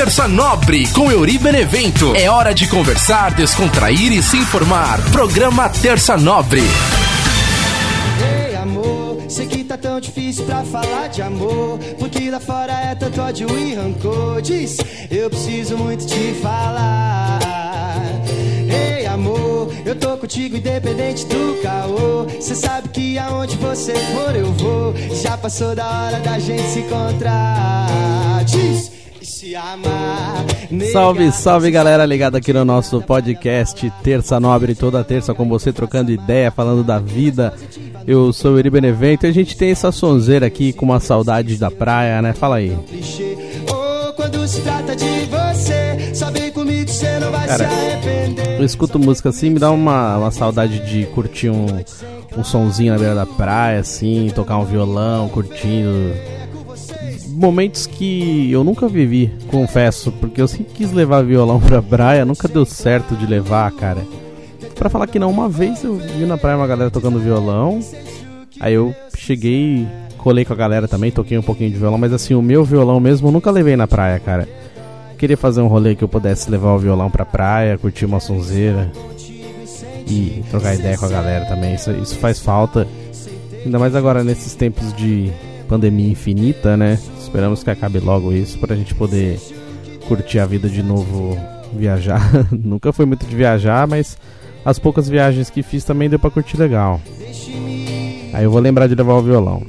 Terça Nobre com Euri Benevento. É hora de conversar, descontrair e se informar. Programa Terça Nobre. Ei, amor, sei que tá tão difícil pra falar de amor. Porque lá fora é tanto ódio e rancor. Diz, eu preciso muito te falar. Ei, amor, eu tô contigo independente do caô. Cê sabe que aonde você for eu vou. Já passou da hora da gente se encontrar. Diz, Salve, salve galera ligada aqui no nosso podcast Terça Nobre, toda terça com você trocando ideia, falando da vida. Eu sou o Eri Benevento e a gente tem essa sonzeira aqui com uma saudade da praia, né? Fala aí. Cara. Eu escuto música assim, me dá uma, uma saudade de curtir um, um sonzinho na beira da praia, assim, tocar um violão, curtindo. Momentos que eu nunca vivi, confesso, porque eu sempre quis levar violão pra praia, nunca deu certo de levar, cara. Pra falar que não, uma vez eu vi na praia uma galera tocando violão, aí eu cheguei, colei com a galera também, toquei um pouquinho de violão, mas assim, o meu violão mesmo eu nunca levei na praia, cara. Queria fazer um rolê que eu pudesse levar o violão pra praia, curtir uma sonzeira e trocar ideia com a galera também. Isso, isso faz falta. Ainda mais agora nesses tempos de pandemia infinita, né? Esperamos que acabe logo isso pra gente poder curtir a vida de novo, viajar. Nunca fui muito de viajar, mas as poucas viagens que fiz também deu pra curtir legal. Aí eu vou lembrar de levar o violão.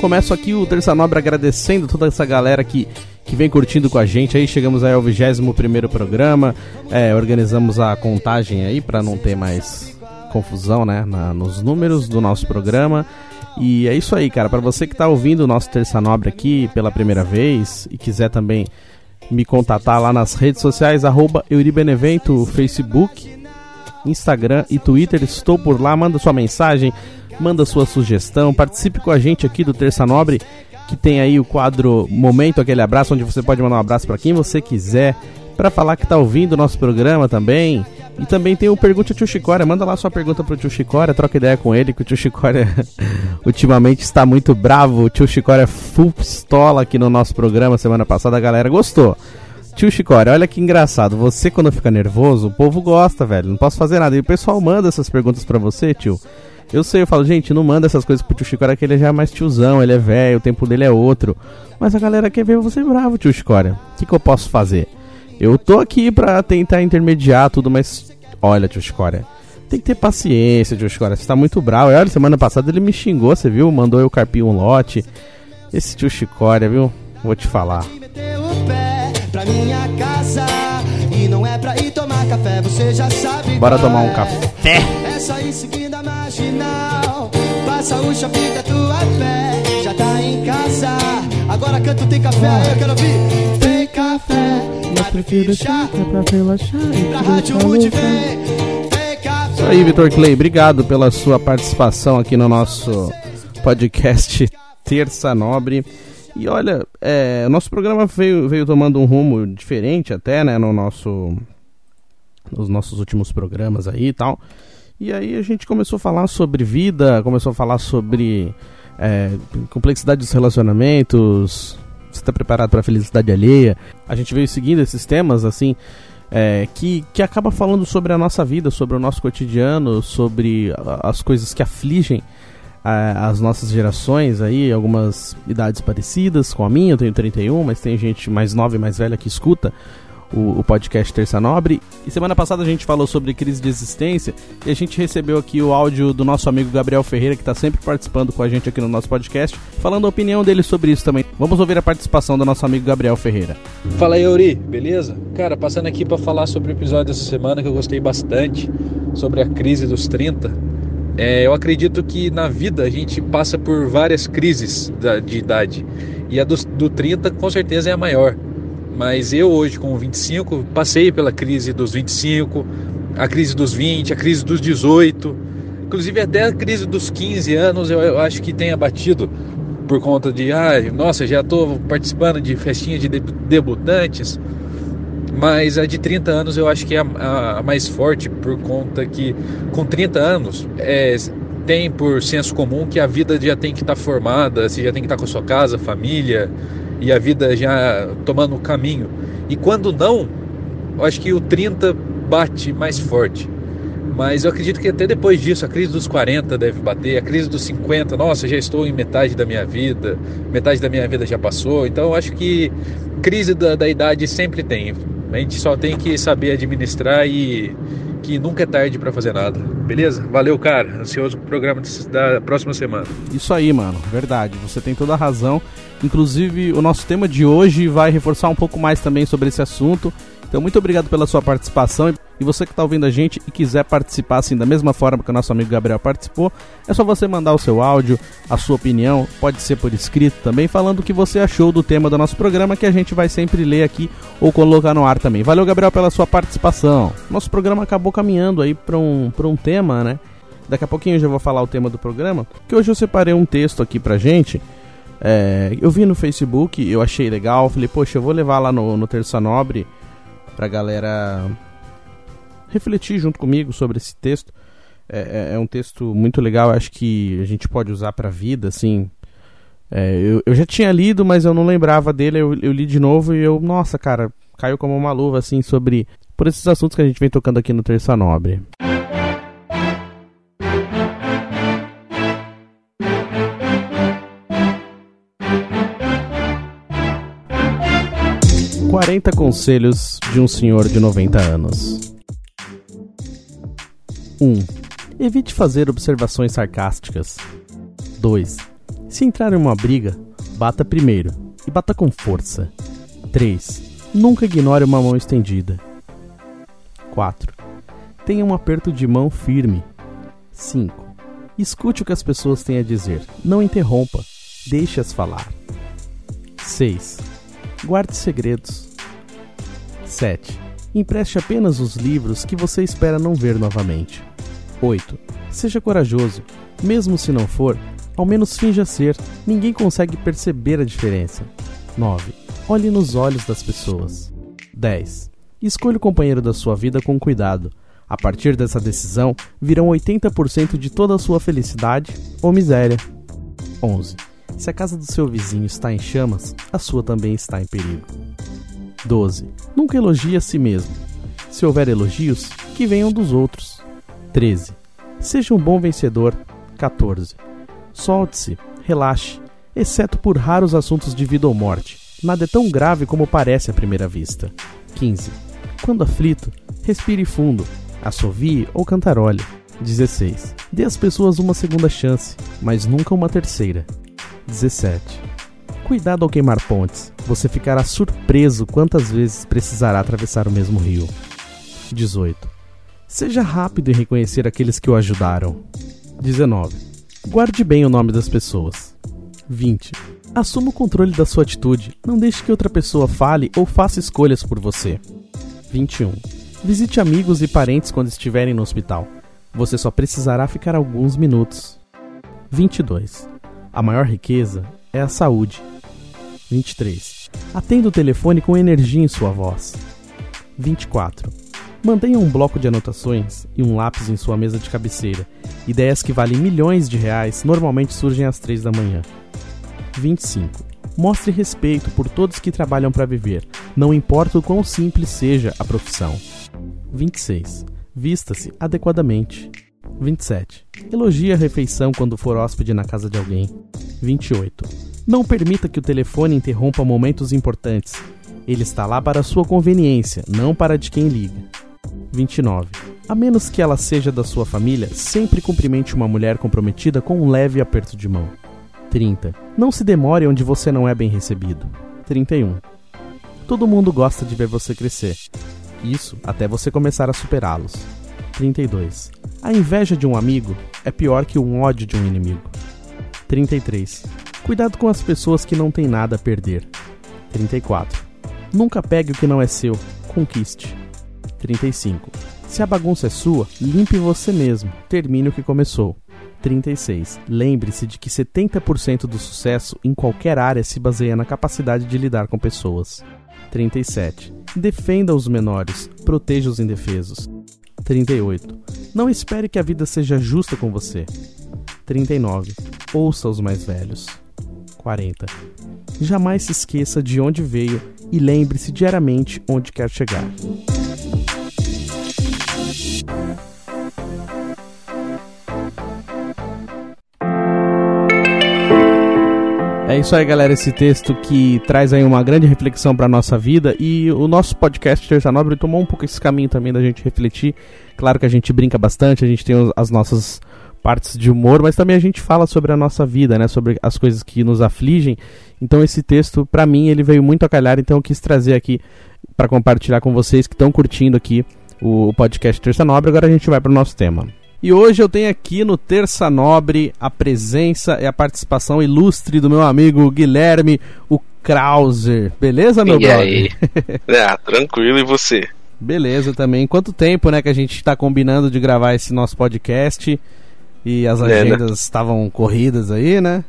Começo aqui o Terça Nobre agradecendo toda essa galera que, que vem curtindo com a gente. Aí chegamos aí ao 21 programa. É, organizamos a contagem aí para não ter mais confusão né, na- nos números do nosso programa. E é isso aí, cara. Para você que tá ouvindo o nosso Terça Nobre aqui pela primeira vez e quiser também me contatar lá nas redes sociais, arroba Euribenevento, Facebook, Instagram e Twitter. Estou por lá, manda sua mensagem, manda sua sugestão, participe com a gente aqui do Terça Nobre, que tem aí o quadro Momento Aquele Abraço, onde você pode mandar um abraço para quem você quiser, para falar que tá ouvindo o nosso programa também. E também tem o Pergunte ao Tio Chicória, manda lá sua pergunta pro Tio Chicória, troca ideia com ele, que o Tio Chicória ultimamente está muito bravo. O Tio Chicória é full pistola aqui no nosso programa semana passada, a galera gostou. Tio Chicória, olha que engraçado. Você, quando fica nervoso, o povo gosta, velho. Não posso fazer nada. E o pessoal manda essas perguntas pra você, tio. Eu sei, eu falo, gente, não manda essas coisas pro tio Chicória, que ele já é mais tiozão, ele é velho, o tempo dele é outro. Mas a galera quer ver você bravo, tio Chicória. O que, que eu posso fazer? Eu tô aqui pra tentar intermediar tudo, mas olha, tio Chicória. Tem que ter paciência, tio Chicória. Você tá muito bravo. E Olha, semana passada ele me xingou, você viu? Mandou eu carpir um lote. Esse tio Chicória, viu? Vou te falar. é. Bora tomar um é. café. É só ir seguindo a marginal. Passa o shopping da tua pé. Já tá em casa. Agora canto tem café, eu quero ouvir. Café. Mas prefiro chá. pra relaxar. Pra rádio vem. Café. Isso aí, Vitor Clay, obrigado pela sua participação aqui no nosso podcast Terça Nobre. E olha, é, o nosso programa veio, veio tomando um rumo diferente até, né, no nosso nos nossos últimos programas aí e tal. E aí a gente começou a falar sobre vida, começou a falar sobre é, complexidade dos relacionamentos. Você está preparado para a felicidade alheia? A gente veio seguindo esses temas assim é, que, que acaba falando sobre a nossa vida, sobre o nosso cotidiano, sobre as coisas que afligem a- as nossas gerações aí, algumas idades parecidas com a minha, eu tenho 31, mas tem gente mais nova e mais velha que escuta o, o podcast Terça Nobre. E semana passada a gente falou sobre crise de existência e a gente recebeu aqui o áudio do nosso amigo Gabriel Ferreira, que está sempre participando com a gente aqui no nosso podcast, falando a opinião dele sobre isso também. Vamos ouvir a participação do nosso amigo Gabriel Ferreira. Fala aí, Yuri, beleza? Cara, passando aqui para falar sobre o episódio dessa semana que eu gostei bastante, sobre a crise dos 30. É, eu acredito que na vida a gente passa por várias crises da- de idade e a dos- do 30 com certeza é a maior. Mas eu hoje com 25 passei pela crise dos 25, a crise dos 20, a crise dos 18, inclusive até a crise dos 15 anos eu, acho que tem abatido por conta de, ah, nossa, já estou participando de festinha de debu- debutantes, mas a de 30 anos eu acho que é a, a- a mais forte por conta que com 30 anos é, tem por senso comum que a vida já tem que estar tá formada, você já tem que estar tá com a sua casa, família e a vida já tomando o caminho. E quando não, eu acho que o 30 bate mais forte. Mas eu acredito que até depois disso, a crise dos 40 deve bater, a crise dos 50, nossa, já estou em metade da minha vida, metade da minha vida já passou. Então eu acho que crise da, da idade sempre tem. A gente só tem que saber administrar e que nunca é tarde para fazer nada. Beleza? Valeu, cara. Ansioso pro programa da próxima semana. Isso aí, mano. Verdade. Você tem toda a razão. Inclusive, o nosso tema de hoje vai reforçar um pouco mais também sobre esse assunto. Então, muito obrigado pela sua participação. E você que está ouvindo a gente e quiser participar assim da mesma forma que o nosso amigo Gabriel participou, é só você mandar o seu áudio, a sua opinião, pode ser por escrito também, falando o que você achou do tema do nosso programa, que a gente vai sempre ler aqui ou colocar no ar também. Valeu, Gabriel, pela sua participação. Nosso programa acabou caminhando aí para um, um tema, né? Daqui a pouquinho eu já vou falar o tema do programa, que hoje eu separei um texto aqui pra gente. É, eu vi no Facebook, eu achei legal, falei, poxa, eu vou levar lá no, no Terça Nobre pra galera refletir junto comigo sobre esse texto. É, é, é um texto muito legal, acho que a gente pode usar para a vida, assim. É, eu, eu já tinha lido, mas eu não lembrava dele, eu, eu li de novo e eu, nossa, cara, caiu como uma luva, assim, sobre por esses assuntos que a gente vem tocando aqui no Terça Nobre. Quarenta conselhos de um senhor de 90 anos. 1. Evite fazer observações sarcásticas. 2. Se entrar em uma briga, bata primeiro e bata com força. 3. Nunca ignore uma mão estendida. 4. Tenha um aperto de mão firme. 5. Escute o que as pessoas têm a dizer. Não interrompa. Deixe-as falar. 6. Guarde segredos. 7. Empreste apenas os livros que você espera não ver novamente. 8. Seja corajoso. Mesmo se não for, ao menos finja ser. Ninguém consegue perceber a diferença. 9. Olhe nos olhos das pessoas. 10. Escolha o companheiro da sua vida com cuidado. A partir dessa decisão, virão 80% de toda a sua felicidade ou miséria. 11. Se a casa do seu vizinho está em chamas, a sua também está em perigo. 12. Nunca elogie a si mesmo. Se houver elogios, que venham dos outros. 13. Seja um bom vencedor. 14. Solte-se, relaxe, exceto por raros assuntos de vida ou morte. Nada é tão grave como parece à primeira vista. 15. Quando aflito, respire fundo, assovie ou cantarole. 16. Dê às pessoas uma segunda chance, mas nunca uma terceira. 17. Cuidado ao queimar pontes, você ficará surpreso quantas vezes precisará atravessar o mesmo rio. 18. Seja rápido em reconhecer aqueles que o ajudaram. 19. Guarde bem o nome das pessoas. 20. Assuma o controle da sua atitude. Não deixe que outra pessoa fale ou faça escolhas por você. 21. Visite amigos e parentes quando estiverem no hospital. Você só precisará ficar alguns minutos. 22. A maior riqueza é a saúde. 23. Atenda o telefone com energia em sua voz. 24. Mantenha um bloco de anotações e um lápis em sua mesa de cabeceira. Ideias que valem milhões de reais normalmente surgem às 3 da manhã. 25. Mostre respeito por todos que trabalham para viver, não importa o quão simples seja a profissão. 26. Vista-se adequadamente. 27. Elogie a refeição quando for hóspede na casa de alguém. 28. Não permita que o telefone interrompa momentos importantes. Ele está lá para sua conveniência, não para de quem liga. 29. A menos que ela seja da sua família, sempre cumprimente uma mulher comprometida com um leve aperto de mão. 30. Não se demore onde você não é bem recebido. 31. Todo mundo gosta de ver você crescer. Isso até você começar a superá-los. 32. A inveja de um amigo é pior que o ódio de um inimigo. 33. Cuidado com as pessoas que não têm nada a perder. 34. Nunca pegue o que não é seu, conquiste. 35. Se a bagunça é sua, limpe você mesmo. Termine o que começou. 36. Lembre-se de que 70% do sucesso em qualquer área se baseia na capacidade de lidar com pessoas. 37. Defenda os menores, proteja os indefesos. 38. Não espere que a vida seja justa com você. 39. Ouça os mais velhos. 40. Jamais se esqueça de onde veio e lembre-se diariamente onde quer chegar. É isso aí, galera. Esse texto que traz aí uma grande reflexão para nossa vida e o nosso podcast Terça Nobre tomou um pouco esse caminho também da gente refletir. Claro que a gente brinca bastante, a gente tem as nossas partes de humor, mas também a gente fala sobre a nossa vida, né, sobre as coisas que nos afligem. Então esse texto, para mim, ele veio muito a calhar, então eu quis trazer aqui para compartilhar com vocês que estão curtindo aqui o podcast Terça Nobre. Agora a gente vai para o nosso tema. E hoje eu tenho aqui no Terça Nobre a presença e a participação ilustre do meu amigo Guilherme, o Krauser. Beleza, meu e brother? Aí? ah, tranquilo, e você? Beleza também. Quanto tempo, né, que a gente está combinando de gravar esse nosso podcast e as é, né? agendas estavam corridas aí, né?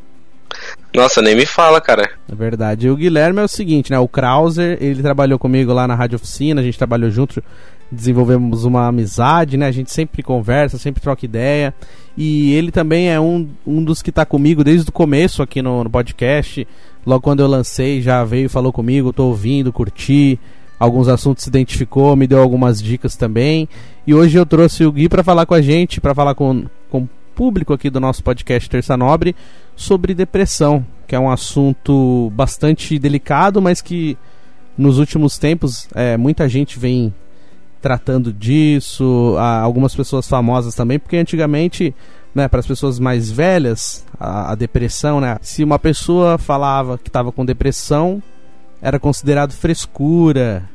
Nossa, nem me fala, cara. É verdade. E o Guilherme é o seguinte, né? O Krauser, ele trabalhou comigo lá na Rádio Oficina, a gente trabalhou junto desenvolvemos uma amizade, né? A gente sempre conversa, sempre troca ideia. E ele também é um, um dos que está comigo desde o começo aqui no, no, podcast. Logo quando eu lancei, já veio e falou comigo, tô ouvindo, curti. Alguns assuntos se identificou, me deu algumas dicas também. E hoje eu trouxe o Gui para falar com a gente, para falar com, com público aqui do nosso podcast Terça Nobre sobre depressão, que é um assunto bastante delicado, mas que nos últimos tempos é, muita gente vem tratando disso, algumas pessoas famosas também, porque antigamente, né, para as pessoas mais velhas, a, a, depressão, né, se uma pessoa falava que estava com depressão, era considerado frescura.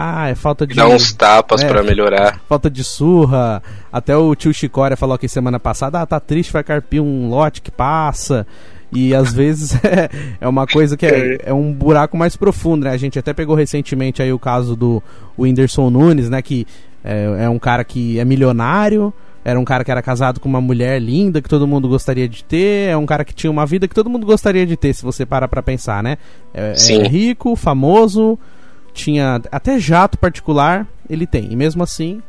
Ah, é falta de. Dá uns tapas é, para melhorar. Falta de surra. Até o tio Chicória falou aqui semana passada: ah, tá triste, vai carpir um lote que passa. E às vezes é, é uma coisa que é, é, um buraco mais profundo, né? A gente até pegou recentemente aí o caso do Whindersson Nunes, né? Que é, é um cara que é milionário, era um cara que era casado com uma mulher linda que todo mundo gostaria de ter, é um cara que tinha uma vida que todo mundo gostaria de ter, se você parar pra pensar, né? É, é rico, famoso, tinha até jato particular, ele tem. E mesmo assim,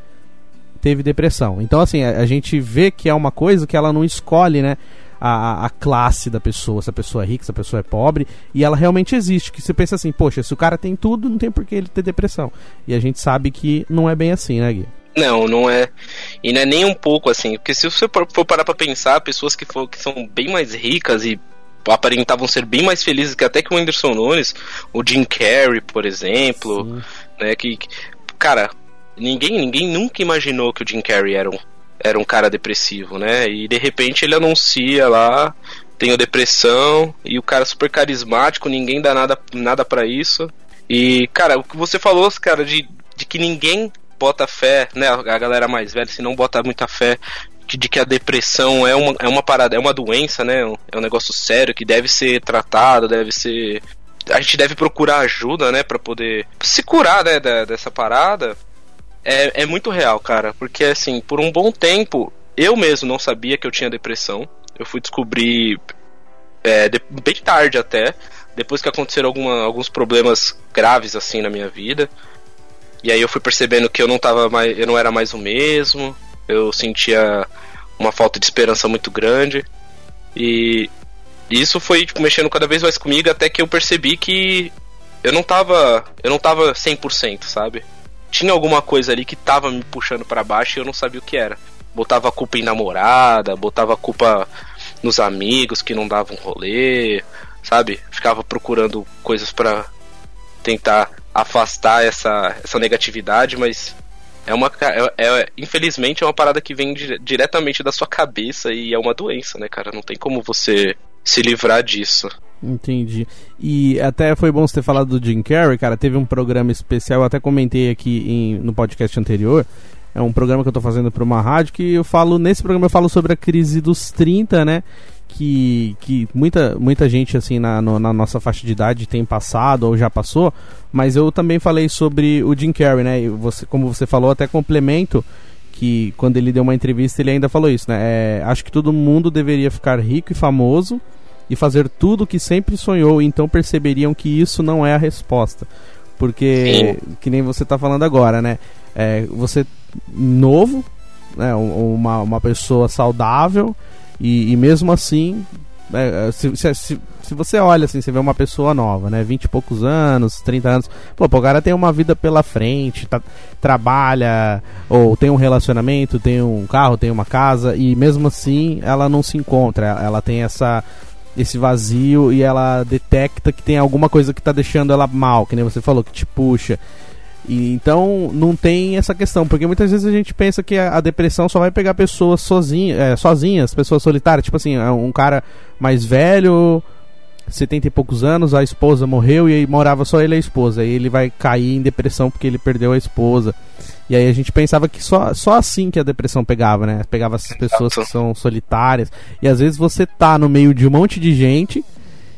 teve depressão. Então, assim, a, a gente vê que é uma coisa que ela não escolhe, né? a, a classe da pessoa, se a pessoa é rica, se a pessoa é pobre, e ela realmente existe. Que você pensa assim, poxa, se o cara tem tudo, não tem por que ele ter depressão. E a gente sabe que não é bem assim, né, Gui? Não, não é. E não é nem um pouco assim. Porque se você for parar pra pensar, pessoas que, for, que são bem mais ricas e aparentavam ser bem mais felizes que até que o Anderson Nunes, o Jim Carrey, por exemplo, Sim. né, que, cara, ninguém ninguém nunca imaginou que o Jim Carrey era um era um cara depressivo, né? E de repente ele anuncia lá, tenho depressão, e o cara super carismático, ninguém dá nada, nada para isso. E, cara, o que você falou, cara, de, de que ninguém bota fé, né? A galera mais velha, se não bota muita fé de, que a depressão é uma, é uma parada, é uma doença, né? É um negócio sério que deve ser tratado, deve ser. A gente deve procurar ajuda, né, para poder se curar, né, da, dessa parada é, é muito real, cara. Porque, assim, por um bom tempo, eu mesmo não sabia que eu tinha depressão. Eu fui descobrir é, de, bem tarde até, depois que aconteceram alguma, alguns problemas graves, assim, na minha vida. E aí eu fui percebendo que eu não tava mais, eu não era mais o mesmo. Eu sentia uma falta de esperança muito grande. E isso foi tipo, mexendo cada vez mais comigo até que eu percebi que eu não tava, eu não tava 100%, sabe? tinha alguma coisa ali que tava me puxando para baixo e eu não sabia o que era. Botava a culpa em namorada, botava a culpa nos amigos que não davam rolê, sabe? Ficava procurando coisas para tentar afastar essa, essa negatividade, mas é uma é, é, infelizmente é uma parada que vem dire, diretamente da sua cabeça e é uma doença, né, cara? Não tem como você se livrar disso. Entendi. E até foi bom você ter falado do Jim Carrey, cara. Teve um programa especial, eu até comentei aqui em, no podcast anterior. É um programa que eu tô fazendo para uma rádio que eu falo. Nesse programa eu falo sobre a crise dos 30, né? Que, que muita, muita gente assim na, no, na nossa faixa de idade tem passado ou já passou, mas eu também falei sobre o Jim Carrey, né? E você, como você falou, até complemento que quando ele deu uma entrevista ele ainda falou isso, né? É, acho que todo mundo deveria ficar rico e famoso e fazer tudo o que sempre sonhou, então perceberiam que isso não é a resposta. Porque, Sim. que nem você está falando agora, né? É, você novo, né, uma, uma pessoa saudável E, e mesmo assim, é, se, se, se, se, você olha assim, você vê uma pessoa nova, né? 20 e poucos anos, 30 anos, pô, o cara tem uma vida pela frente, tá, trabalha, ou tem um relacionamento, tem um carro, tem uma casa, e mesmo assim ela não se encontra, ela tem essa esse vazio e ela detecta que tem alguma coisa que tá deixando ela mal, que nem você falou, que te puxa. E, então não tem essa questão, porque muitas vezes a gente pensa que a, a depressão só vai pegar pessoas sozinha, é, sozinhas, pessoas solitárias, tipo assim, é um cara mais velho, 70 e poucos anos, a esposa morreu e aí morava só ele e a esposa. Aí ele vai cair em depressão porque ele perdeu a esposa. E aí a gente pensava que só, só assim que a depressão pegava, né? Pegava essas pessoas que são solitárias. E às vezes você tá no meio de um monte de gente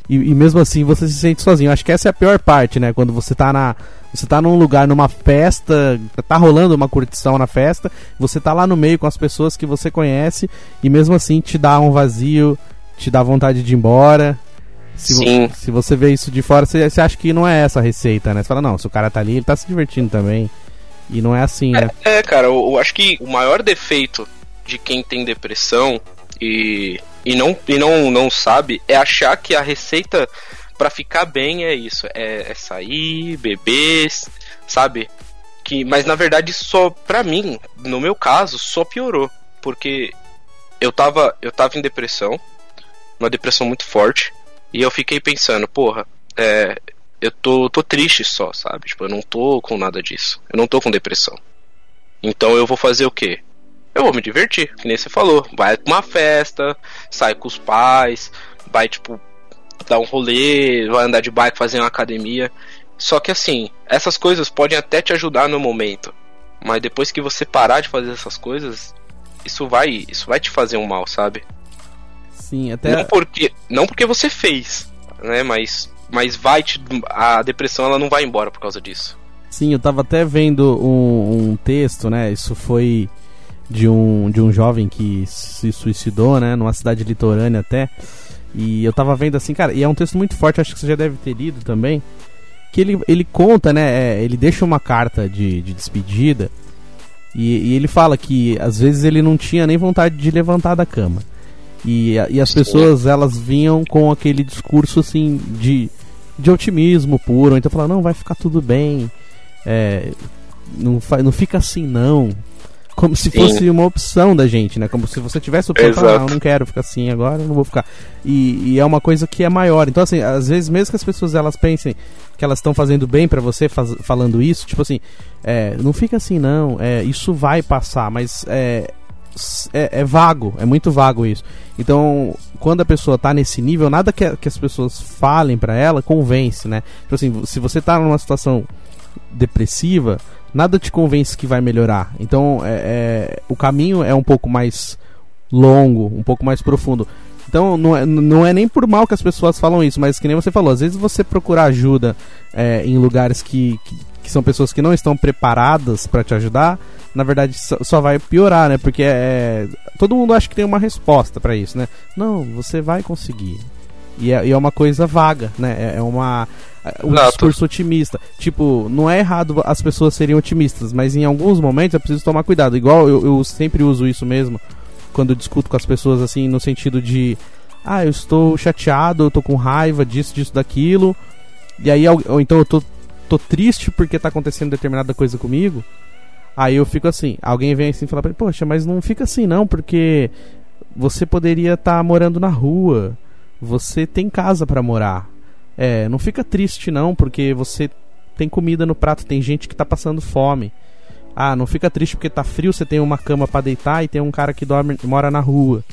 e, e mesmo assim você se sente sozinho. Acho que essa é a pior parte, né? Quando você tá na. Você tá num lugar, numa festa, tá rolando uma curtição na festa, você tá lá no meio com as pessoas que você conhece e mesmo assim te dá um vazio, te dá vontade de ir embora. Se, Sim. Vo se você vê isso de fora, você, você acha que não é essa a receita, né? Você fala, não, se o cara tá ali, ele tá se divertindo também. E não é assim, né? É, é cara, eu, eu acho que o maior defeito de quem tem depressão e, e, não, e não, não sabe é achar que a receita para ficar bem é isso: é, é, sair, beber, sabe? Que, mas na verdade, só pra mim, no meu caso, só piorou. Porque eu tava, eu tava em depressão, uma depressão muito forte, e eu fiquei pensando, porra, é, eu tô, tô triste só, sabe? Tipo, eu não tô com nada disso. Eu não tô com depressão. Então eu vou fazer o quê? Eu vou me divertir, que nem você falou. Vai pra uma festa, sai com os pais, vai, tipo, dar um rolê, vai andar de bike, fazer uma academia. Só que assim, essas coisas podem até te ajudar no momento. Mas depois que você parar de fazer essas coisas, isso vai, isso vai te fazer um mal, sabe? Sim, até não porque, não porque você fez, né, mas mas vai te, a depressão ela não vai embora por causa disso. Sim, eu tava até vendo um, um texto, né? Isso foi de um, de um jovem que se suicidou, né? Numa cidade litorânea até. E eu tava vendo assim, cara, e é um texto muito forte, acho que você já deve ter lido também. Que ele, ele conta, né? É, ele deixa uma carta de, de despedida. E, e, ele fala que às vezes ele não tinha nem vontade de levantar da cama. E, e as pessoas elas vinham com aquele discurso assim de de otimismo puro, então falar, não, vai ficar tudo bem, é, não, não fica assim não. Como se fosse Sim. uma opção da gente, né? Como se você tivesse opção, falar, não, não quero ficar assim agora, não vou ficar. E, e, é uma coisa que é maior. Então, assim, às vezes, mesmo que as pessoas elas pensem que elas estão fazendo bem para você faz, falando isso, tipo assim, é, não fica assim não, é, isso vai passar, mas é, é, é, vago, é muito vago isso. Então, quando a pessoa tá nesse nível, nada que, que as pessoas falem para ela convence, né? Tipo assim, se você tá numa situação depressiva, nada te convence que vai melhorar. Então, é, é, o caminho é um pouco mais longo, um pouco mais profundo. Então, não é, não é nem por mal que as pessoas falam isso, mas que nem você falou, às vezes você procurar ajuda é, em lugares que, que, que, são pessoas que não estão preparadas para te ajudar, na verdade só, só vai piorar, né? Porque é, todo mundo acha que tem uma resposta para isso, né? Não, você vai conseguir. E é, e é uma coisa vaga, né? É, é uma é, um Exato. discurso otimista. Tipo, não é errado as pessoas serem otimistas, mas em alguns momentos é preciso tomar cuidado. Igual eu, eu sempre uso isso mesmo quando eu discuto com as pessoas, assim, no sentido de: ah, eu estou chateado, eu tô com raiva disso, disso, daquilo. E aí, ou então eu tô, tô triste porque tá acontecendo determinada coisa comigo. Aí eu fico assim, alguém vem assim e fala pra mim, poxa, mas não fica assim não, porque você poderia estar tá morando na rua, você tem casa para morar. É, não fica triste não, porque você tem comida no prato, tem gente que tá passando fome. Ah, não fica triste porque tá frio, você tem uma cama para deitar e tem um cara que dorme, mora na rua.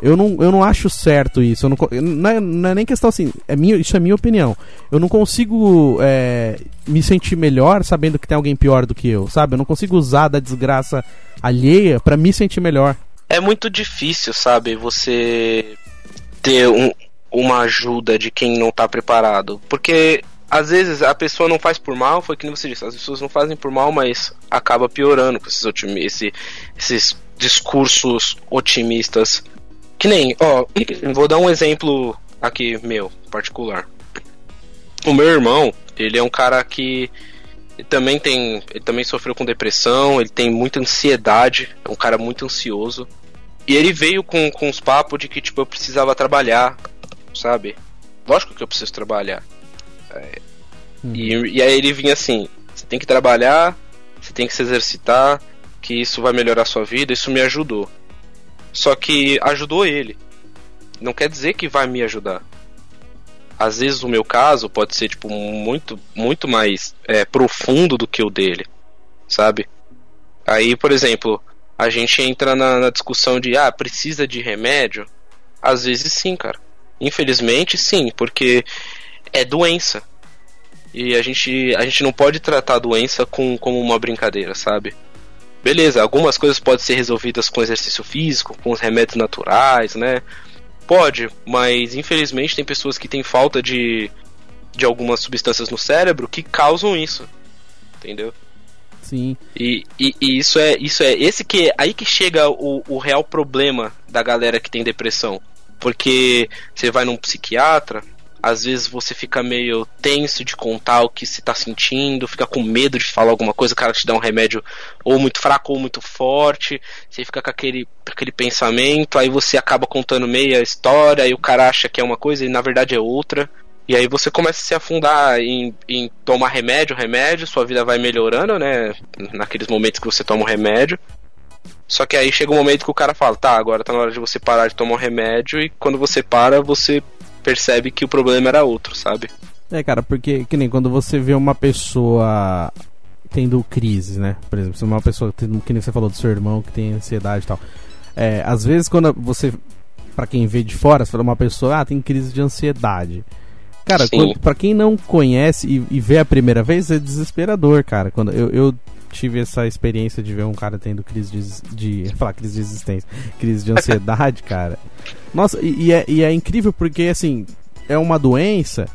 Eu não, eu não acho certo isso. Eu não, não, é, não é nem questão assim. É minha, isso é minha opinião. Eu não consigo é, me sentir melhor sabendo que tem alguém pior do que eu, sabe? Eu não consigo usar da desgraça alheia para me sentir melhor. É muito difícil, sabe? Você ter um, uma ajuda de quem não tá preparado. Porque às vezes a pessoa não faz por mal, foi que nem você disse, as pessoas não fazem por mal, mas acaba piorando com esses, esse, esses discursos otimistas que nem, ó, vou dar um exemplo aqui meu, particular. O meu irmão, ele é um cara que também tem, ele também sofreu com depressão, ele tem muita ansiedade, é um cara muito ansioso. E ele veio com, com os papos de que, tipo, eu precisava trabalhar, sabe? Lógico que eu preciso trabalhar. É, hum. e, e aí ele vinha assim: você tem que trabalhar, você tem que se exercitar, que isso vai melhorar a sua vida. Isso me ajudou. Só que ajudou ele. Não quer dizer que vai me ajudar. Às vezes o meu caso pode ser tipo muito muito mais é, profundo do que o dele, sabe? Aí, por exemplo, a gente entra na, na discussão de ah precisa de remédio. Às vezes sim, cara. Infelizmente sim, porque é doença. E a gente, a gente não pode tratar a doença com, como uma brincadeira, sabe? Beleza, algumas coisas podem ser resolvidas com exercício físico, com os remédios naturais, né? Pode, mas infelizmente tem pessoas que têm falta de, de algumas substâncias no cérebro que causam isso. Entendeu? Sim. E, e, e, isso é isso é esse que aí que chega o, o real problema da galera que tem depressão. Porque você vai num psiquiatra, às vezes você fica meio tenso de contar o que se tá sentindo, fica com medo de falar alguma coisa, o cara te dá um remédio ou muito fraco ou muito forte, você fica com aquele, aquele pensamento, aí você acaba contando meia história, e o cara acha que é uma coisa e na verdade é outra. E aí você começa a se afundar em, em tomar remédio, remédio, sua vida vai melhorando, né? Naqueles momentos que você toma o remédio. Só que aí chega um momento que o cara fala, tá, agora tá na hora de você parar de tomar um remédio, e quando você para, você percebe que o problema era outro, sabe? É, cara, porque que nem quando você vê uma pessoa tendo crise, né? Por exemplo, se uma pessoa tendo, que nem você falou do seu irmão que tem ansiedade e tal. É, às vezes quando você para quem vê de fora, você fala uma pessoa, ah, tem crise de ansiedade. Cara, para quem não conhece e, e, vê a primeira vez, é desesperador, cara. Quando eu, eu tive essa experiência de ver um cara tendo crise de. de falar crise de existência, crise de ansiedade, cara. Nossa, e, e, é, e é incrível porque, assim, é uma doença,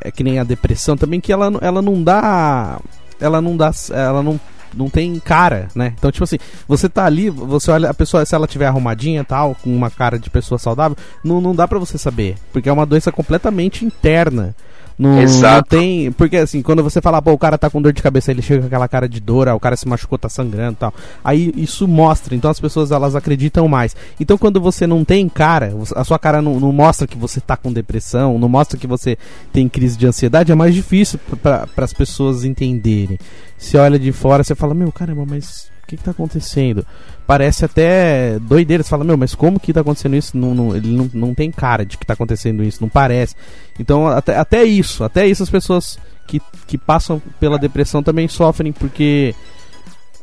é que nem a depressão também, que ela, ela não dá. Ela não dá. Ela não não tem cara, né? Então, tipo assim, você tá ali, você olha a pessoa, se ela tiver arrumadinha tal, com uma cara de pessoa saudável, não, não dá para você saber. Porque é uma doença completamente interna. Não, não tem. Porque assim, quando você fala, pô, o cara tá com dor de cabeça, ele chega com aquela cara de dor, o cara se machucou, tá sangrando e tal. Aí isso mostra, então as pessoas elas acreditam mais. Então quando você não tem cara, a sua cara não, não mostra que você tá com depressão, não mostra que você tem crise de ansiedade, é mais difícil para as pessoas entenderem. Se olha de fora, você fala, meu, caramba, mas que, que tá acontecendo? Parece até doideira. Você fala, meu, mas como que tá acontecendo isso? Não, não, ele não, não tem cara de que tá acontecendo isso, não parece. Então, até, até isso, até isso as pessoas que, que passam pela depressão também sofrem, porque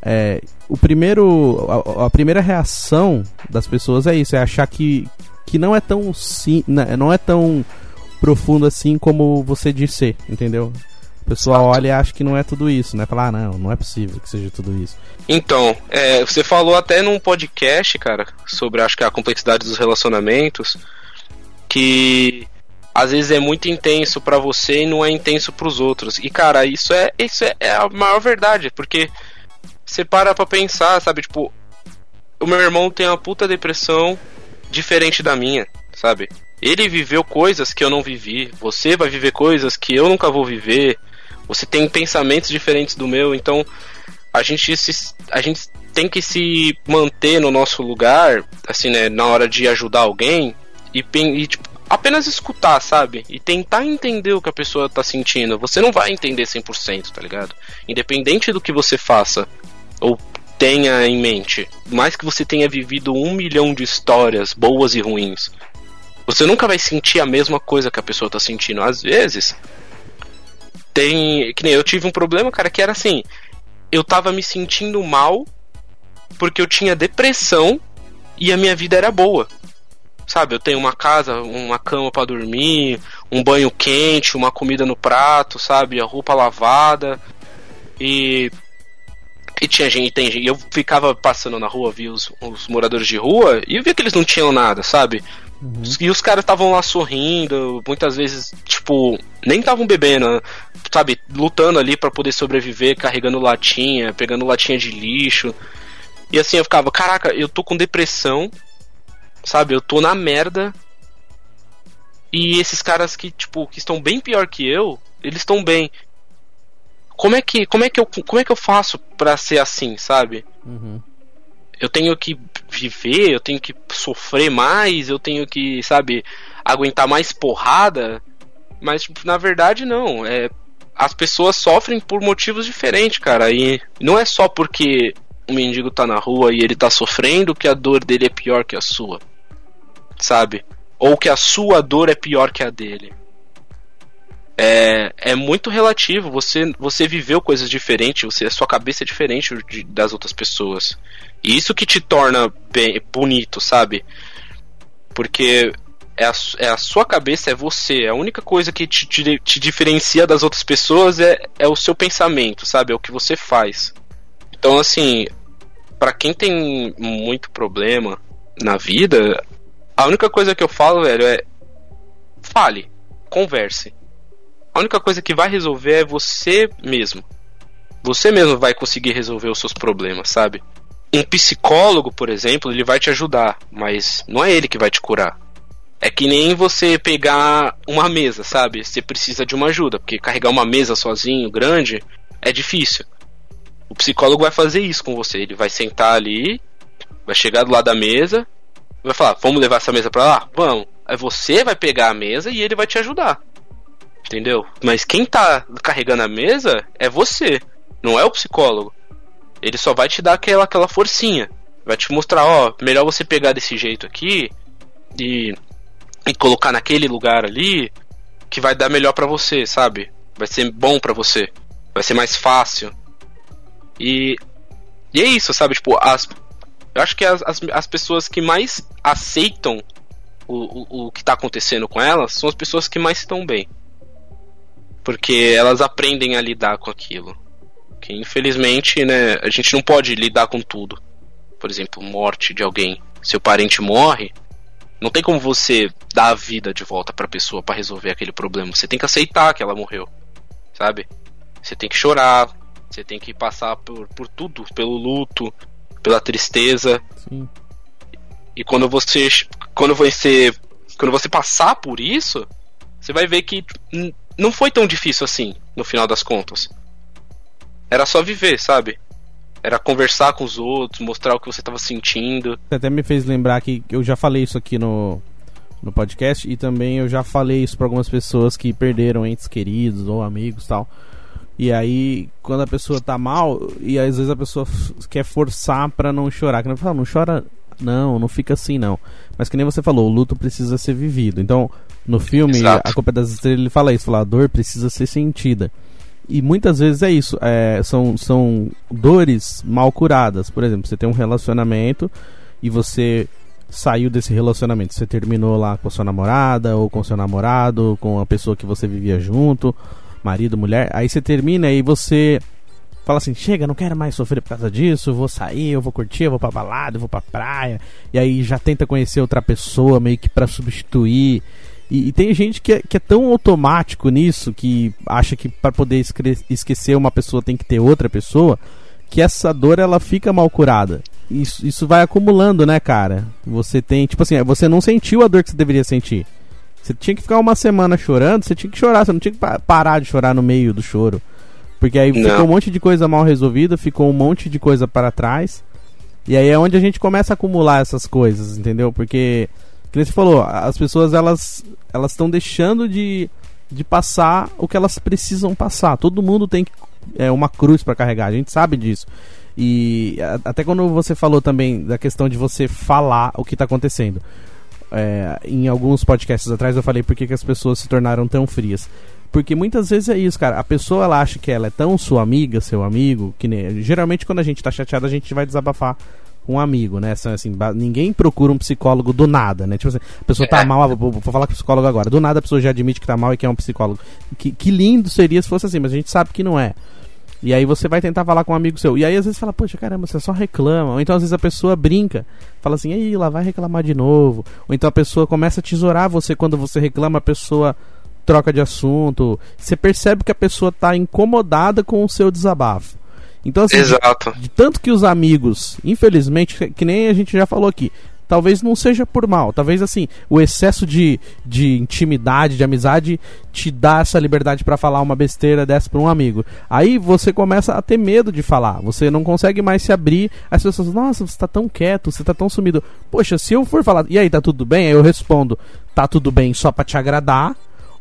é, o primeiro, a, a, primeira reação das pessoas é isso, é achar que, que não é tão sim, né, não é tão profundo assim como você diz ser, entendeu? O pessoal olha e acha que não é tudo isso, né? Falar, ah, não, não é possível que seja tudo isso. Então, é, você falou até num podcast, cara, sobre acho que a complexidade dos relacionamentos, que às vezes é muito intenso para você e não é intenso para os outros. E cara, isso é isso é, é, a maior verdade, porque você para pra pensar, sabe, tipo, o meu irmão tem uma puta depressão diferente da minha, sabe? Ele viveu coisas que eu não vivi, você vai viver coisas que eu nunca vou viver. Você tem pensamentos diferentes do meu, então a gente se, a gente tem que se manter no nosso lugar, assim, né, na hora de ajudar alguém e, e tipo, apenas escutar, sabe? E tentar entender o que a pessoa tá sentindo. Você não vai entender 100%, tá ligado? Independente do que você faça ou tenha em mente, mais que você tenha vivido um milhão de histórias, boas e ruins, você nunca vai sentir a mesma coisa que a pessoa tá sentindo. Às vezes, tem. Que nem eu tive um problema, cara, que era assim. Eu tava me sentindo mal porque eu tinha depressão e a minha vida era boa. Sabe, eu tenho uma casa, uma cama para dormir, um banho quente, uma comida no prato, sabe, a roupa lavada. E e tinha gente, tem gente, eu ficava passando na rua, via os, os moradores de rua e eu via que eles não tinham nada, sabe? Uhum. E os caras estavam lá sorrindo, muitas vezes, tipo, nem estavam bebendo, sabe, lutando ali para poder sobreviver, carregando latinha, pegando latinha de lixo. E assim eu ficava, caraca, eu tô com depressão, sabe, eu tô na merda. E esses caras que, tipo, que estão bem pior que eu, eles estão bem. Como é que, como é que eu, como é que eu faço para ser assim, sabe? Uhum. Eu tenho que viver, eu tenho que sofrer mais, eu tenho que, sabe, aguentar mais porrada. Mas, tipo, na verdade, não. É, as pessoas sofrem por motivos diferentes, cara. E não é só porque o mendigo tá na rua e ele tá sofrendo que a dor dele é pior que a sua. Sabe? Ou que a sua dor é pior que a dele. É, é muito relativo. Você, você viveu coisas diferentes, você, a sua cabeça é diferente de, das outras pessoas. E isso que te torna bem, bonito, sabe? Porque é a, é a sua cabeça, é você. A única coisa que te, te, te diferencia das outras pessoas é, é o seu pensamento, sabe? É o que você faz. Então, assim, para quem tem muito problema na vida, a única coisa que eu falo, velho, é fale, converse. A única coisa que vai resolver é você mesmo. Você mesmo vai conseguir resolver os seus problemas, sabe? Um psicólogo, por exemplo, ele vai te ajudar, mas não é ele que vai te curar. É que nem você pegar uma mesa, sabe? Você precisa de uma ajuda, porque carregar uma mesa sozinho, grande, é difícil. O psicólogo vai fazer isso com você. Ele vai sentar ali, vai chegar do lado da mesa, vai falar: Vamos levar essa mesa pra lá? Vamos. Aí você vai pegar a mesa e ele vai te ajudar. Entendeu? Mas quem tá carregando a mesa é você, não é o psicólogo. Ele só vai te dar aquela, aquela forcinha. Vai te mostrar: Ó, melhor você pegar desse jeito aqui e, e colocar naquele lugar ali que vai dar melhor para você, sabe? Vai ser bom para você. Vai ser mais fácil. E, e é isso, sabe? Tipo, as, eu acho que as, as, as pessoas que mais aceitam o, o, o que está acontecendo com elas são as pessoas que mais estão bem. Porque elas aprendem a lidar com aquilo. Que infelizmente, né, a gente não pode lidar com tudo. Por exemplo, morte de alguém. Seu parente morre, não tem como você dar a vida de volta para a pessoa para resolver aquele problema. Você tem que aceitar que ela morreu, sabe? Você tem que chorar, você tem que passar por, por tudo, pelo luto, pela tristeza. Sim. E quando você quando você quando você passar por isso, você vai ver que não foi tão difícil assim, no final das contas. Era só viver, sabe? Era conversar com os outros, mostrar o que você estava sentindo. Você até me fez lembrar que eu já falei isso aqui no, no podcast e também eu já falei isso para algumas pessoas que perderam entes queridos ou amigos tal. E aí, quando a pessoa tá mal, e às vezes a pessoa quer forçar para não chorar. Que não fala, não chora, não, não fica assim não. Mas que nem você falou, o luto precisa ser vivido. Então, no filme, Exato. A Copa das Estrelas, ele fala isso, fala, a dor precisa ser sentida. E muitas vezes é isso, é, são, são dores mal curadas. Por exemplo, você tem um relacionamento e você saiu desse relacionamento, você terminou lá com a sua namorada, ou com seu namorado, com a pessoa que você vivia junto marido, mulher, aí você termina e você fala assim, chega, não quero mais sofrer por causa disso, vou sair, eu vou curtir, eu vou pra balada, eu vou pra praia, e aí já tenta conhecer outra pessoa meio que para substituir. E, e, tem gente que é, que é tão automático nisso que acha que para poder esquecer uma pessoa tem que ter outra pessoa, que essa dor ela fica mal curada. Isso, isso vai acumulando, né, cara? Você tem, tipo assim, você não sentiu a dor que você deveria sentir. Você tinha que ficar uma semana chorando, você tinha que chorar, você não tinha que parar de chorar no meio do choro. Porque aí não. ficou um monte de coisa mal resolvida, ficou um monte de coisa para trás. E aí é onde a gente começa a acumular essas coisas, entendeu? Porque, como você falou, as pessoas elas elas estão deixando de, de passar o que elas precisam passar. Todo mundo tem é, uma cruz para carregar, a gente sabe disso. E até quando você falou também da questão de você falar o que está acontecendo é, em alguns podcasts atrás eu falei por que, que as pessoas se tornaram tão frias. Porque muitas vezes é isso, cara. A pessoa ela acha que ela é tão sua amiga, seu amigo, que geralmente quando a gente tá chateado a gente vai desabafar um amigo, né? Assim, ninguém procura um psicólogo do nada, né? Tipo assim, a pessoa tá é. mal, ah, vou, vou, falar com o psicólogo agora. Do nada a pessoa já admite que tá mal e que é um psicólogo. Que, que lindo seria se fosse assim, mas a gente sabe que não é. E aí você vai tentar falar com um amigo seu. E aí às vezes fala, poxa, caramba, você só reclama. Ou então às vezes a pessoa brinca, fala assim, aí lá vai reclamar de novo. Ou então a pessoa começa a tesourar você quando você reclama, a pessoa troca de assunto. Você percebe que a pessoa está incomodada com o seu desabafo. Então, assim, Exato. De, de tanto que os amigos, infelizmente, que nem a gente já falou aqui, talvez não seja por mal. Talvez assim, o excesso de, de intimidade, de amizade, te dá essa liberdade para falar uma besteira dessa pra um amigo. Aí você começa a ter medo de falar. Você não consegue mais se abrir. As pessoas, nossa, você tá tão quieto, você tá tão sumido. Poxa, se eu for falar, e aí, tá tudo bem? Aí eu respondo, tá tudo bem só pra te agradar.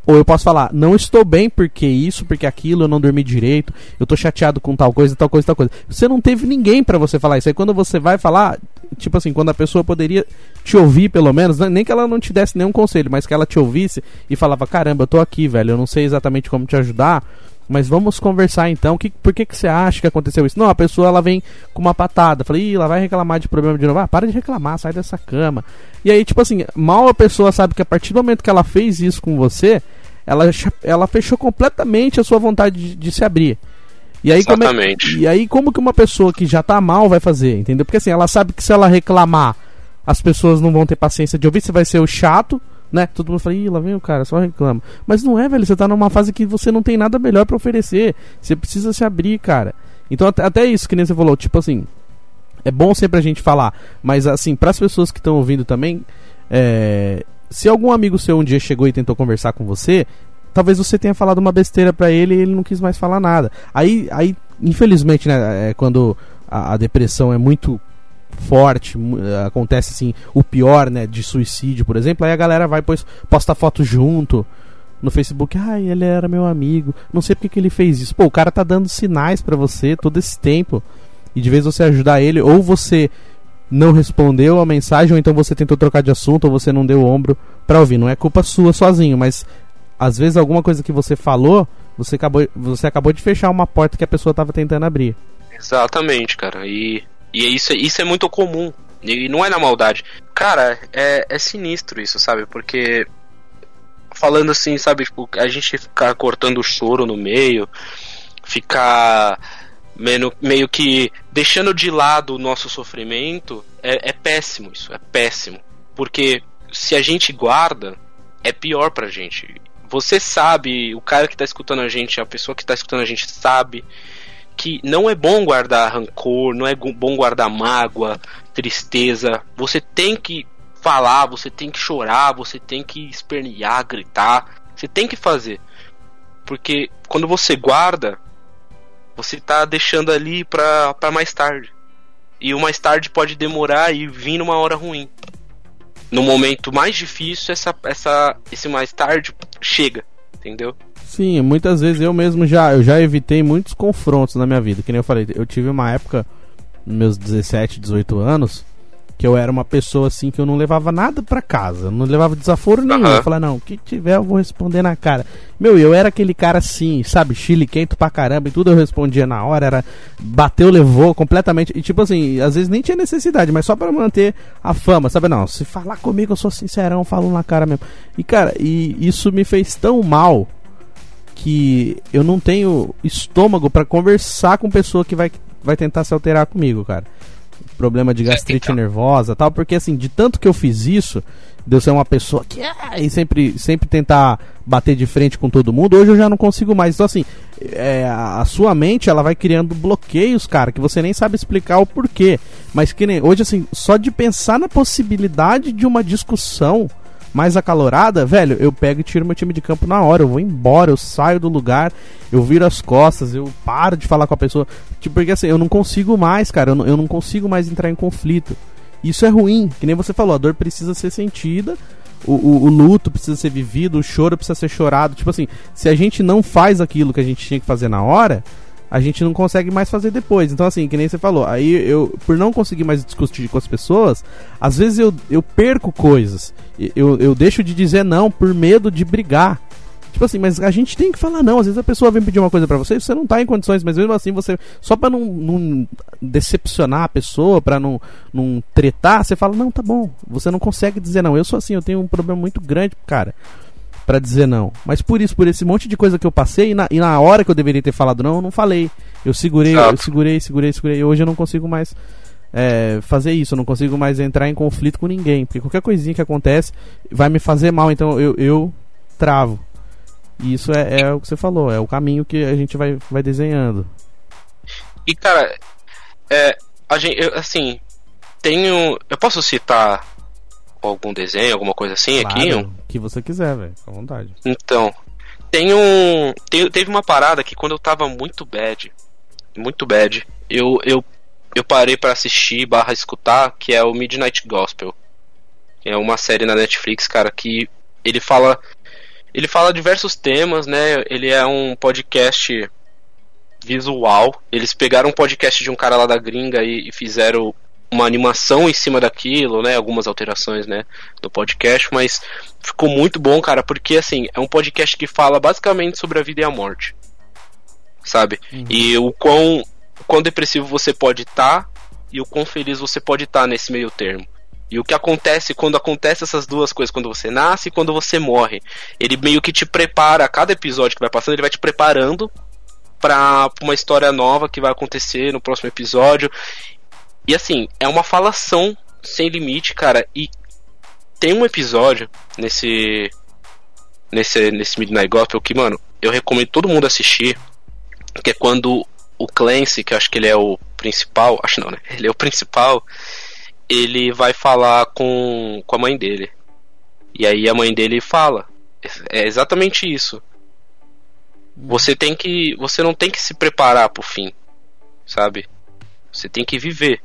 Ou eu posso falar, não estou bem porque isso, porque aquilo, eu não dormi direito, eu tô chateado com tal coisa, tal coisa, tal coisa. Você não teve ninguém para você falar isso. Aí quando você vai falar, tipo assim, quando a pessoa poderia te ouvir pelo menos, nem que ela não te desse nenhum conselho, mas que ela te ouvisse e falava, caramba, eu tô aqui, velho, eu não sei exatamente como te ajudar, mas vamos conversar então. Que, por que, que você acha que aconteceu isso? Não, a pessoa ela vem com uma patada. Falei, ih, ela vai reclamar de problema de novo. Ah, para de reclamar, sai dessa cama. E aí, tipo assim, mal a pessoa sabe que a partir do momento que ela fez isso com você, ela, ela fechou completamente a sua vontade de, de se abrir. E aí, como é, e aí, como que uma pessoa que já tá mal vai fazer, entendeu? Porque assim, ela sabe que se ela reclamar, as pessoas não vão ter paciência de ouvir, você vai ser o chato, né? Todo mundo fala, ih, lá vem o cara, só reclama. Mas não é, velho, você tá numa fase que você não tem nada melhor para oferecer. Você precisa se abrir, cara. Então, até, até isso que nem você falou, tipo assim, é bom sempre a gente falar, mas assim, para as pessoas que estão ouvindo também, é, se algum amigo seu um dia chegou e tentou conversar com você, talvez você tenha falado uma besteira para ele e ele não quis mais falar nada. Aí, aí infelizmente, né, é quando a, a depressão é muito forte, acontece assim, o pior, né, de suicídio, por exemplo, aí a galera vai pois posta foto junto no Facebook, ai, ele era meu amigo, não sei porque que ele fez isso. Pô, o cara tá dando sinais para você todo esse tempo. E de vez você ajudar ele, ou você não respondeu a mensagem, ou então você tentou trocar de assunto, ou você não deu o ombro para ouvir. Não é culpa sua sozinho, mas às vezes alguma coisa que você falou, você acabou, você acabou de fechar uma porta que a pessoa estava tentando abrir. Exatamente, cara. E, e é isso, isso é muito comum. E não é na maldade. Cara, é, é sinistro isso, sabe? Porque falando assim, sabe, tipo, a gente ficar cortando o choro no meio, ficar meio, meio que deixando de lado o nosso sofrimento, é, é péssimo isso, é péssimo. Porque se a gente guarda, é pior pra gente. Você sabe, o cara que tá escutando a gente, a pessoa que tá escutando a gente sabe que não é bom guardar rancor, não é bom guardar mágoa, tristeza. Você tem que falar, você tem que chorar, você tem que espernear, gritar. Você tem que fazer. Porque quando você guarda, você tá deixando ali pra mais tarde. E o mais tarde pode demorar e vir numa hora ruim. No momento mais difícil, essa, essa, esse mais tarde chega, entendeu? Sim, muitas vezes eu mesmo já, eu já evitei muitos confrontos na minha vida. Que nem eu falei, eu tive uma época, nos meus 17, 18 anos, que eu era uma pessoa assim que eu não levava nada para casa, não levava desaforo nenhum. Uhum. Eu falava, não, o que tiver eu vou responder na cara. Meu, eu era aquele cara assim, sabe, chile quente pra caramba e tudo eu respondia na hora, era bateu, levou completamente. E tipo assim, às vezes nem tinha necessidade, mas só para manter a fama, sabe? Não, se falar comigo eu sou sincerão, falo na cara mesmo. E cara, e isso me fez tão mal que eu não tenho estômago para conversar com pessoa que vai, vai tentar se alterar comigo, cara problema de gastrite então. nervosa tal, porque assim, de tanto que eu fiz isso, de eu ser uma pessoa que ah, e sempre, sempre tentar bater de frente com todo mundo, hoje eu já não consigo mais. Então assim, é, a sua mente ela vai criando bloqueios, cara, que você nem sabe explicar o porquê. Mas que nem hoje assim, só de pensar na possibilidade de uma discussão mais acalorada, velho, eu pego e tiro meu time de campo na hora. Eu vou embora, eu saio do lugar, eu viro as costas, eu paro de falar com a pessoa. Tipo, porque assim, eu não consigo mais, cara, eu não, eu não consigo mais entrar em conflito. Isso é ruim, que nem você falou, a dor precisa ser sentida, o, o, o, luto precisa ser vivido, o choro precisa ser chorado. Tipo assim, se a gente não faz aquilo que a gente tinha que fazer na hora, a gente não consegue mais fazer depois. Então, assim, que nem você falou, aí eu, por não conseguir mais discutir com as pessoas, às vezes eu, eu perco coisas. Eu, eu deixo de dizer não por medo de brigar. Tipo assim, mas a gente tem que falar não. Às vezes a pessoa vem pedir uma coisa para você e você não tá em condições, mas mesmo assim você. Só pra não, não decepcionar a pessoa, pra não, não tretar, você fala, não, tá bom. Você não consegue dizer não. Eu sou assim, eu tenho um problema muito grande, cara para dizer não. Mas por isso, por esse monte de coisa que eu passei, e na, e na hora que eu deveria ter falado não, eu não falei. Eu segurei, eu segurei, segurei, segurei. E hoje eu não consigo mais é, fazer isso, eu não consigo mais entrar em conflito com ninguém. Porque qualquer coisinha que acontece vai me fazer mal, então eu, eu travo. E isso é, é o que você falou, é o caminho que a gente vai, vai desenhando. E cara, é, a gente, eu, assim, tenho. Eu posso citar algum desenho, alguma coisa assim Claro, aqui? o que você quiser, velho. À vontade. Então, tem um. tem- teve uma parada que quando eu tava muito bad, muito bad, eu, eu, eu parei pra assistir barra escutar, que é o Midnight Gospel. É uma série na Netflix, cara, que ele fala. Ele fala diversos temas, né? Ele é um podcast visual. Eles pegaram um podcast de um cara lá da gringa e, e fizeram uma animação em cima daquilo, né? Algumas alterações, né? Do podcast, mas ficou muito bom, cara, porque assim, é um podcast que fala basicamente sobre a vida e a morte. Sabe? E o quão, o quão depressivo você pode estar e o quão feliz você pode estar nesse meio termo. E o que acontece quando acontece essas duas coisas, quando você nasce e quando você morre. Ele meio que te prepara, a cada episódio que vai passando, ele vai te preparando pra uma história nova que vai acontecer no próximo episódio. E assim, é uma falação sem limite, cara. E tem um episódio nesse. Nesse, nesse Midnight Gospel que, mano, eu recomendo todo mundo assistir. Que é quando o Clancy, que eu acho que ele é o principal. Acho não, né? Ele é o principal. Ele vai falar com, com a mãe dele. E aí a mãe dele fala. É exatamente isso. Você tem que. Você não tem que se preparar pro fim. Sabe? Você tem que viver.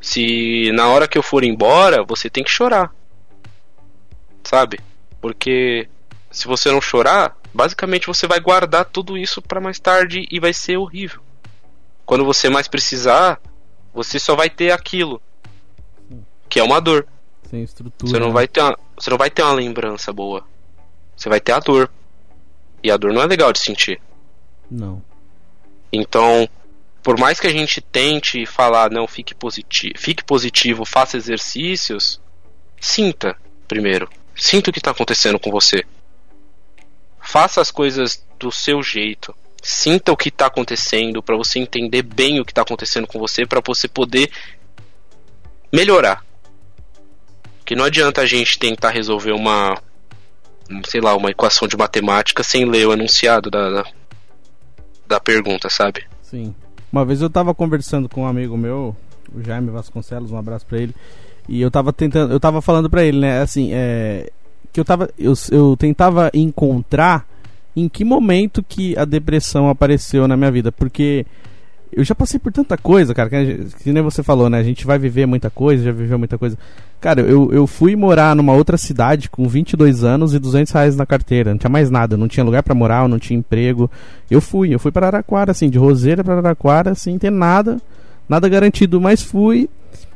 Se na hora que eu for embora, você tem que chorar. Sabe? Porque se você não chorar, basicamente você vai guardar tudo isso para mais tarde e vai ser horrível. Quando você mais precisar, você só vai ter aquilo, que é uma dor. Sem estrutura. Você não né? vai ter uma, você não vai ter uma lembrança boa. Você vai ter a dor. E a dor não é legal de sentir. Não. Então, por mais que a gente tente falar, não, fique positivo, fique positivo, faça exercícios, sinta primeiro. Sinta o que está acontecendo com você. Faça as coisas do seu jeito. Sinta o que está acontecendo para você entender bem o que está acontecendo com você, para você poder melhorar. Que não adianta a gente tentar resolver uma, sei lá, uma equação de matemática sem ler o enunciado da, da, da pergunta, sabe? Sim. Uma vez eu tava conversando com um amigo meu, o Jaime Vasconcelos, um abraço pra ele. E eu tava tentando, eu tava falando pra ele, né, assim, é que eu tava eu, eu tentava encontrar em que momento que a depressão apareceu na minha vida, porque eu já passei por tanta coisa, cara, que, que nem você falou, né? A gente vai viver muita coisa, já viveu muita coisa. Cara, eu, eu fui morar numa outra cidade com 22 anos e 200 reais na carteira. Não tinha mais nada, não tinha lugar pra morar, não tinha emprego. Eu fui, eu fui para Araraquara, assim, de Roseira para Araraquara, sem ter nada, nada garantido, mas fui.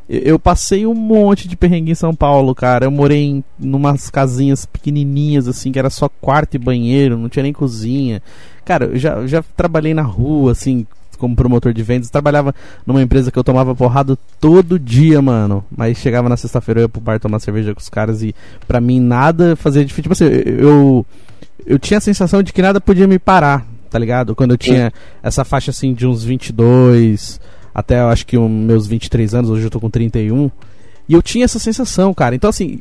Eu passei um monte de perrengue em São Paulo, cara. Eu morei em numas casinhas pequenininhas, assim, que era só quarto e banheiro, não tinha nem cozinha. Cara, eu já, já trabalhei na rua, assim, como promotor de vendas. Trabalhava numa empresa que eu tomava porrada todo dia, mano. Mas chegava na sexta-feira, eu ia pro bar tomar cerveja com os caras e pra mim nada fazia diferença. Tipo assim, eu, eu tinha a sensação de que nada podia me parar, tá ligado? Quando eu tinha essa faixa assim de uns 22 até eu acho que os meus 23 anos, hoje eu tô com 31. E eu tinha essa sensação, cara. Então assim,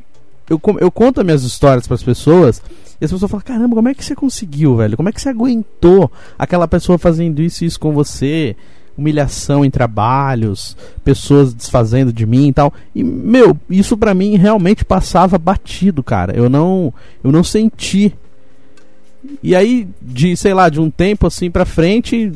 eu, eu conto as minhas histórias pras pessoas e as pessoas falam: caramba, como é que você conseguiu, velho? Como é que você aguentou aquela pessoa fazendo isso e isso com você? Humilhação em trabalhos, pessoas desfazendo de mim e tal. E, meu, isso pra mim realmente passava batido, cara. Eu não, eu não senti. E aí, de, sei lá, de um tempo assim pra frente,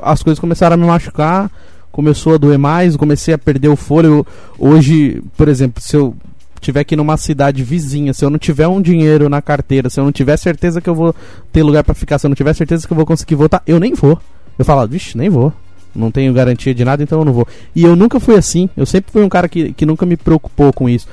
as coisas começaram a me machucar, começou a doer mais, comecei a perder o fôlego. Hoje, por exemplo, se eu tiver aqui numa cidade vizinha, se eu não tiver um dinheiro na carteira, se eu não tiver certeza que eu vou ter lugar pra ficar, se eu não tiver certeza que eu vou conseguir voltar, eu nem vou. Eu falo, vixe, nem vou. Não tenho garantia de nada, então eu não vou. E eu nunca fui assim. Eu sempre fui um cara que, que nunca me preocupou com isso.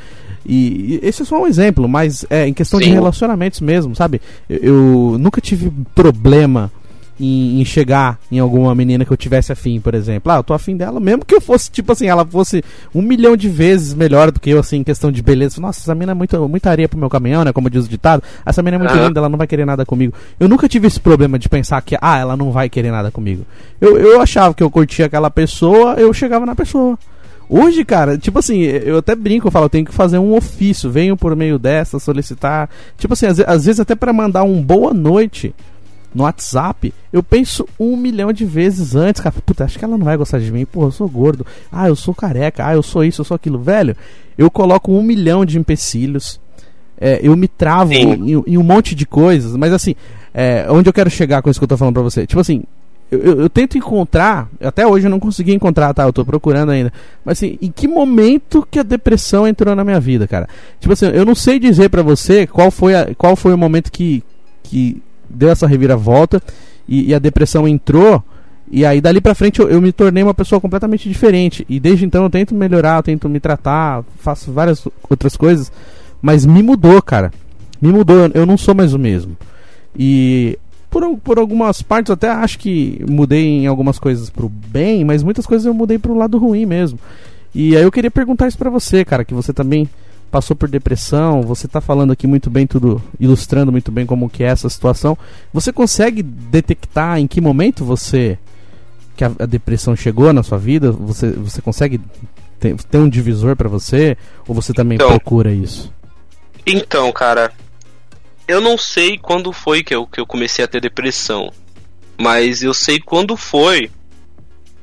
E, e esse é só um exemplo, mas é em questão de Sim. relacionamentos mesmo, sabe? Eu, eu nunca tive problema em, em chegar em alguma menina que eu tivesse afim, por exemplo. Ah, eu tô afim dela, mesmo que eu fosse, tipo assim, ela fosse um milhão de vezes melhor do que eu, assim, em questão de beleza. Nossa, essa menina é muito, muita areia pro meu caminhão, né? Como diz o ditado. Essa menina é muito linda, ela não vai querer nada comigo. Eu nunca tive esse problema de pensar que, ah, ela não vai querer nada comigo. Eu, eu achava que eu curtia aquela pessoa, eu chegava na pessoa. Hoje, cara, tipo assim, eu até brinco, eu falo, eu tenho que fazer um ofício, venho por meio dessa, solicitar. Tipo assim, às, às vezes até pra mandar um boa noite, no WhatsApp, eu penso um milhão de vezes antes, cara. Puta, acho que ela não vai gostar de mim. Pô, eu sou gordo. Ah, eu sou careca. Ah, eu sou isso, eu sou aquilo. Velho, eu coloco um milhão de empecilhos. É, eu me travo em, em, um monte de coisas. Mas assim, é, onde eu quero chegar com isso que eu tô falando pra você? Tipo assim, eu, eu, eu, tento encontrar, até hoje eu não consegui encontrar, tá? Eu tô procurando ainda. Mas assim, em que momento que a depressão entrou na minha vida, cara? Tipo assim, eu não sei dizer para você qual foi, a, qual foi o momento que, que deu essa reviravolta e, e a depressão entrou. E aí dali pra frente eu, eu, me tornei uma pessoa completamente diferente. E desde então eu tento melhorar, eu tento me tratar, faço várias outras coisas. Mas me mudou, cara. Me mudou, eu não sou mais o mesmo. E por, por algumas partes até acho que mudei em algumas coisas pro bem, mas muitas coisas eu mudei pro lado ruim mesmo. E aí eu queria perguntar isso pra você, cara, que você também passou por depressão, você tá falando aqui muito bem tudo, ilustrando muito bem como que é essa situação. Você consegue detectar em que momento você que a, a depressão chegou na sua vida? Você, você consegue ter, ter um divisor para você ou você também então, procura isso? Então, cara, eu não sei quando foi que eu, que eu comecei a ter depressão, mas eu sei quando foi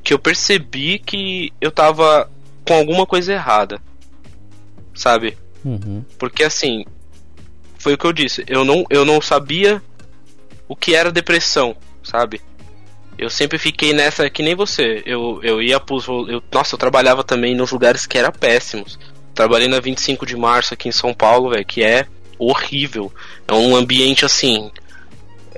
que eu percebi que eu tava com alguma coisa errada. Sabe? Uhum. Porque assim, foi o que eu disse, eu não, eu não sabia o que era depressão, sabe? Eu sempre fiquei nessa que nem você. Eu, eu ia pros. Eu, nossa, eu trabalhava também nos lugares que eram péssimos. Trabalhei na 25 de março aqui em São Paulo, velho, que é horrível. É um ambiente assim.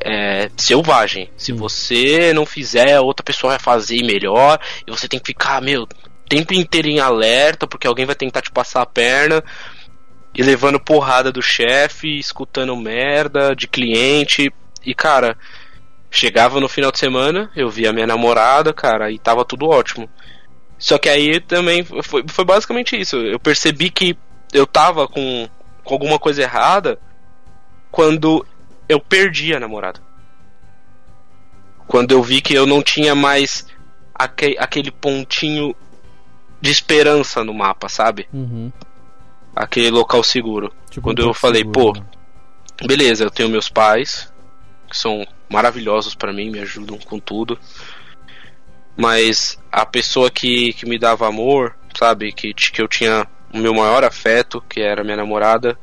É, selvagem. Se hum. você não fizer, outra pessoa vai fazer melhor. E você tem que ficar, meu, tempo inteiro em alerta, porque alguém vai tentar te passar a perna. E levando porrada do chefe, escutando merda de cliente. E cara, chegava no final de semana, eu via minha namorada, cara, e tava tudo ótimo. Só que aí também foi, foi basicamente isso. Eu percebi que eu tava com com alguma coisa errada quando eu perdi a namorada. Quando eu vi que eu não tinha mais aquele, aquele pontinho de esperança no mapa, sabe? Uhum. Aquele local seguro. Tipo quando eu falei, seguro, pô, né? beleza, eu tenho meus pais, que são maravilhosos para mim, me ajudam com tudo. Mas a pessoa que, que me dava amor, sabe, que, que eu tinha o meu maior afeto, que era minha namorada,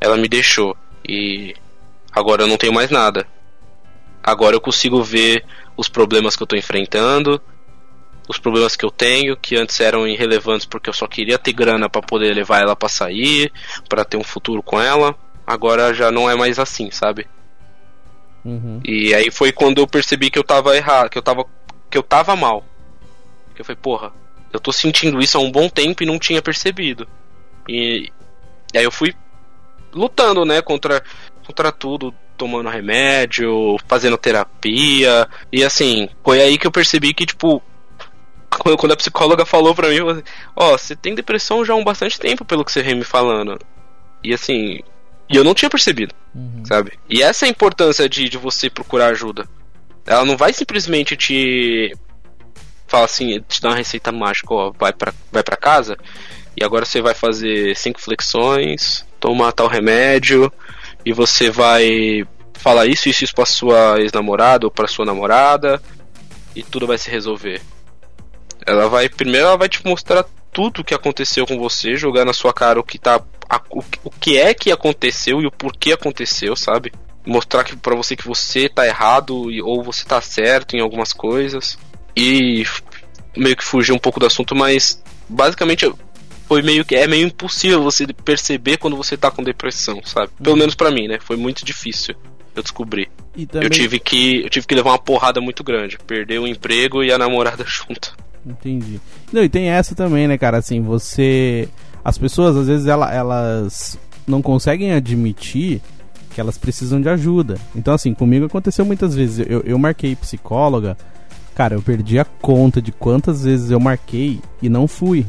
ela me deixou. E agora eu não tenho mais nada. Agora eu consigo ver os problemas que eu tô enfrentando, os problemas que eu tenho, que antes eram irrelevantes porque eu só queria ter grana para poder levar ela para sair, para ter um futuro com ela. Agora já não é mais assim, sabe? Uhum. E aí foi quando eu percebi que eu tava errado, que eu tava que eu tava mal. Que eu falei, porra, eu tô sentindo isso há um bom tempo e não tinha percebido. E, e aí eu fui lutando, né, contra, contra tudo, tomando remédio, fazendo terapia. E assim, foi aí que eu percebi que, tipo, quando a psicóloga falou pra mim, ó, oh, você tem depressão já há um bastante tempo, pelo que você vem me falando. E assim, e eu não tinha percebido, uhum. sabe? E essa é a importância de, de você procurar ajuda. Ela não vai simplesmente te fala assim, te dar uma receita mágica, ó, vai pra, vai pra casa e agora você vai fazer cinco flexões, tomar tal remédio, e você vai falar isso, isso, isso pra sua ex-namorada ou pra sua namorada, e tudo vai se resolver. Ela vai, primeiro ela vai te mostrar tudo o que aconteceu com você, jogar na sua cara o que tá. A, o, o que é que aconteceu e o porquê aconteceu, sabe? Mostrar que para você que você tá errado ou você tá certo em algumas coisas. E meio que fugir um pouco do assunto, mas basicamente foi meio que é meio impossível você perceber quando você tá com depressão, sabe? Pelo uhum. menos para mim, né? Foi muito difícil eu descobri. Também... Eu tive que eu tive que levar uma porrada muito grande, perder o emprego e a namorada junto. Entendi. Não, e tem essa também, né, cara, assim, você as pessoas às vezes ela, elas não conseguem admitir que elas precisam de ajuda. Então, assim, comigo aconteceu muitas vezes. Eu, eu marquei psicóloga, cara, eu perdi a conta de quantas vezes eu marquei e não fui.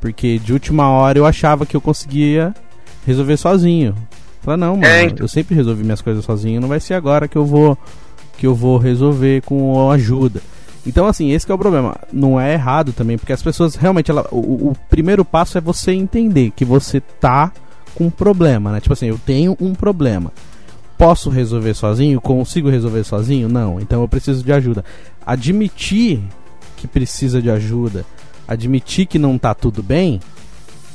Porque de última hora eu achava que eu conseguia resolver sozinho. Falei, não, mano, é, então. eu sempre resolvi minhas coisas sozinho, não vai ser agora que eu vou que eu vou resolver com ajuda. Então, assim, esse é o problema. Não é errado também, porque as pessoas realmente. Ela, o, o, primeiro passo é você entender que você tá com um problema, né? Tipo assim, eu tenho um problema. posso resolver sozinho? Consigo resolver sozinho? Não. Então eu preciso de ajuda. Admitir que precisa de ajuda, admitir que não tá tudo bem,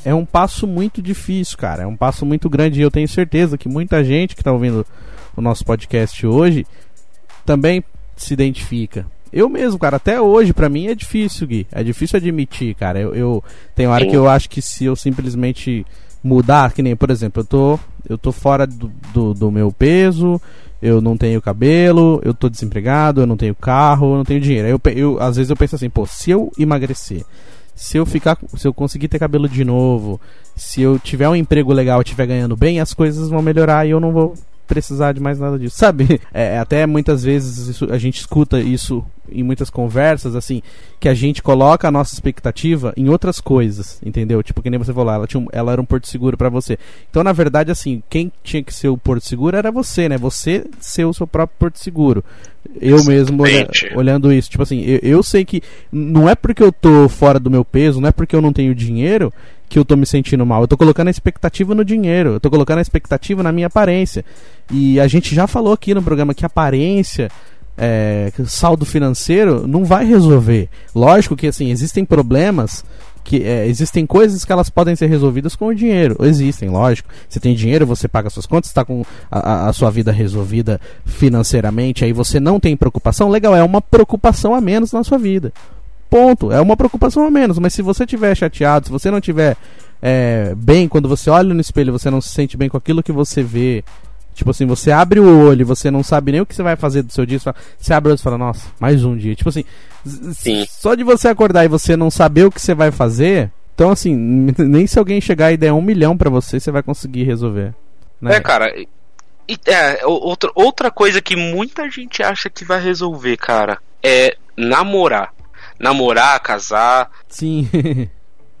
é um passo muito difícil, cara. É um passo muito grande e eu tenho certeza que muita gente que tá ouvindo o nosso podcast hoje também se identifica. Eu mesmo, cara, até hoje para mim é difícil, Gui. É difícil admitir, cara. Eu, eu tem hora que eu acho que se eu simplesmente mudar, que nem, por exemplo, eu tô eu tô fora do, do, do meu peso, eu não tenho cabelo, eu tô desempregado, eu não tenho carro, eu não tenho dinheiro. Eu, eu, às vezes eu penso assim, pô, se eu emagrecer, se eu ficar, se eu conseguir ter cabelo de novo, se eu tiver um emprego legal, estiver ganhando bem, as coisas vão melhorar e eu não vou precisar de mais nada disso, sabe? É, até muitas vezes isso, a gente escuta isso em muitas conversas, assim, que a gente coloca a nossa expectativa em outras coisas, entendeu? Tipo, que nem você falou, ela, tinha um, ela era um porto seguro para você. Então, na verdade, assim, quem tinha que ser o porto seguro era você, né? Você ser o seu próprio porto seguro. Eu mesmo olha, olhando isso, tipo assim, eu, eu sei que não é porque eu tô fora do meu peso, não é porque eu não tenho dinheiro que eu tô me sentindo mal. Eu tô colocando a expectativa no dinheiro, eu tô colocando a expectativa na minha aparência. E a gente já falou aqui no programa que aparência, é, saldo financeiro, não vai resolver. Lógico que assim, existem problemas que é, existem coisas que elas podem ser resolvidas com o dinheiro. Existem, lógico. Você tem dinheiro, você paga suas contas, está com a, a, sua vida resolvida financeiramente, aí você não tem preocupação. Legal, é uma preocupação a menos na sua vida. Ponto. É uma preocupação a menos. Mas se você estiver chateado, se você não estiver é, bem, quando você olha no espelho, você não se sente bem com aquilo que você vê. Tipo assim, você abre o olho e você não sabe nem o que você vai fazer do seu dia. Você, fala, você abre o olho e fala, nossa, mais um dia. Tipo assim, Sim. só de você acordar e você não saber o que você vai fazer. Então, assim, nem se alguém chegar e der um milhão para você, você vai conseguir resolver. Né? É, cara. E, é, outra, outra coisa que muita gente acha que vai resolver, cara, é namorar namorar, casar. Sim.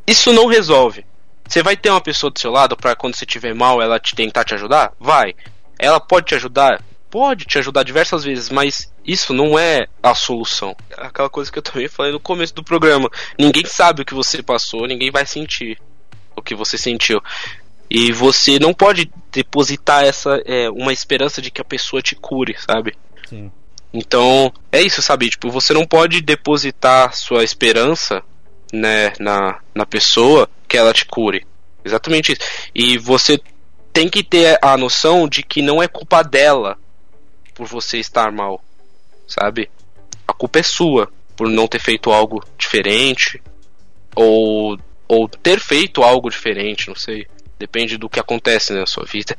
Isso não resolve. Você vai ter uma pessoa do seu lado para quando você estiver mal ela te tentar te ajudar? Vai. Ela pode te ajudar? Pode te ajudar diversas vezes, mas isso não é a solução. Aquela coisa que eu também falei no começo do programa. Ninguém sabe o que você passou, ninguém vai sentir o que você sentiu. E você não pode depositar essa é, uma esperança de que a pessoa te cure, sabe? Sim. Então, é isso, sabe? Tipo, você não pode depositar sua esperança, né, na, na pessoa que ela te cure. Exatamente isso. E você tem que ter a noção de que não é culpa dela por você estar mal, sabe? A culpa é sua por não ter feito algo diferente ou ou ter feito algo diferente, não sei. Depende do que acontece na sua vida.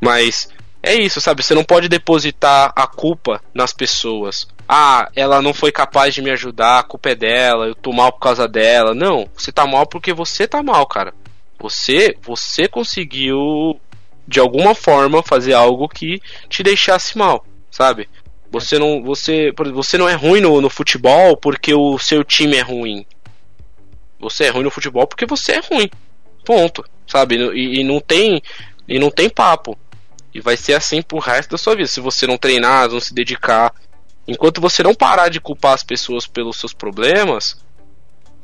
Mas é isso, sabe? Você não pode depositar a culpa nas pessoas. Ah, ela não foi capaz de me ajudar, a culpa é dela, eu tô mal por causa dela. Não, você tá mal porque você tá mal, cara. Você, você conseguiu de alguma forma fazer algo que te deixasse mal, sabe? Você não, você, você não é ruim no, no futebol porque o seu time é ruim. Você é ruim no futebol porque você é ruim. Ponto, sabe? E, e não tem e não tem papo. E vai ser assim pro resto da sua vida. Se você não treinar, não se dedicar. Enquanto você não parar de culpar as pessoas pelos seus problemas,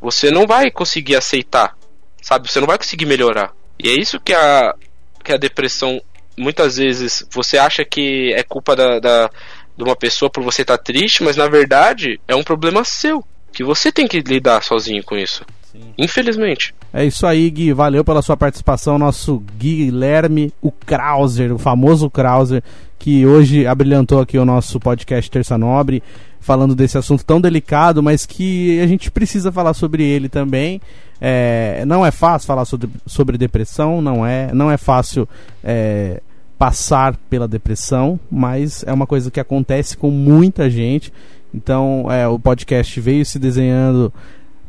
você não vai conseguir aceitar. Sabe? Você não vai conseguir melhorar. E é isso que a, que a depressão. Muitas vezes você acha que é culpa da, da de uma pessoa por você estar tá triste, mas na verdade é um problema seu. Que você tem que lidar sozinho com isso. Sim. Infelizmente. É isso aí, Gui. Valeu pela sua participação. Nosso Guilherme, o Krauser, o famoso Krauser, que hoje abrilhantou aqui o nosso podcast Terça Nobre, falando desse assunto tão delicado, mas que a gente precisa falar sobre ele também. É, não é fácil falar sobre, sobre depressão, não é, não é fácil é, passar pela depressão, mas é uma coisa que acontece com muita gente. Então, é, o podcast veio se desenhando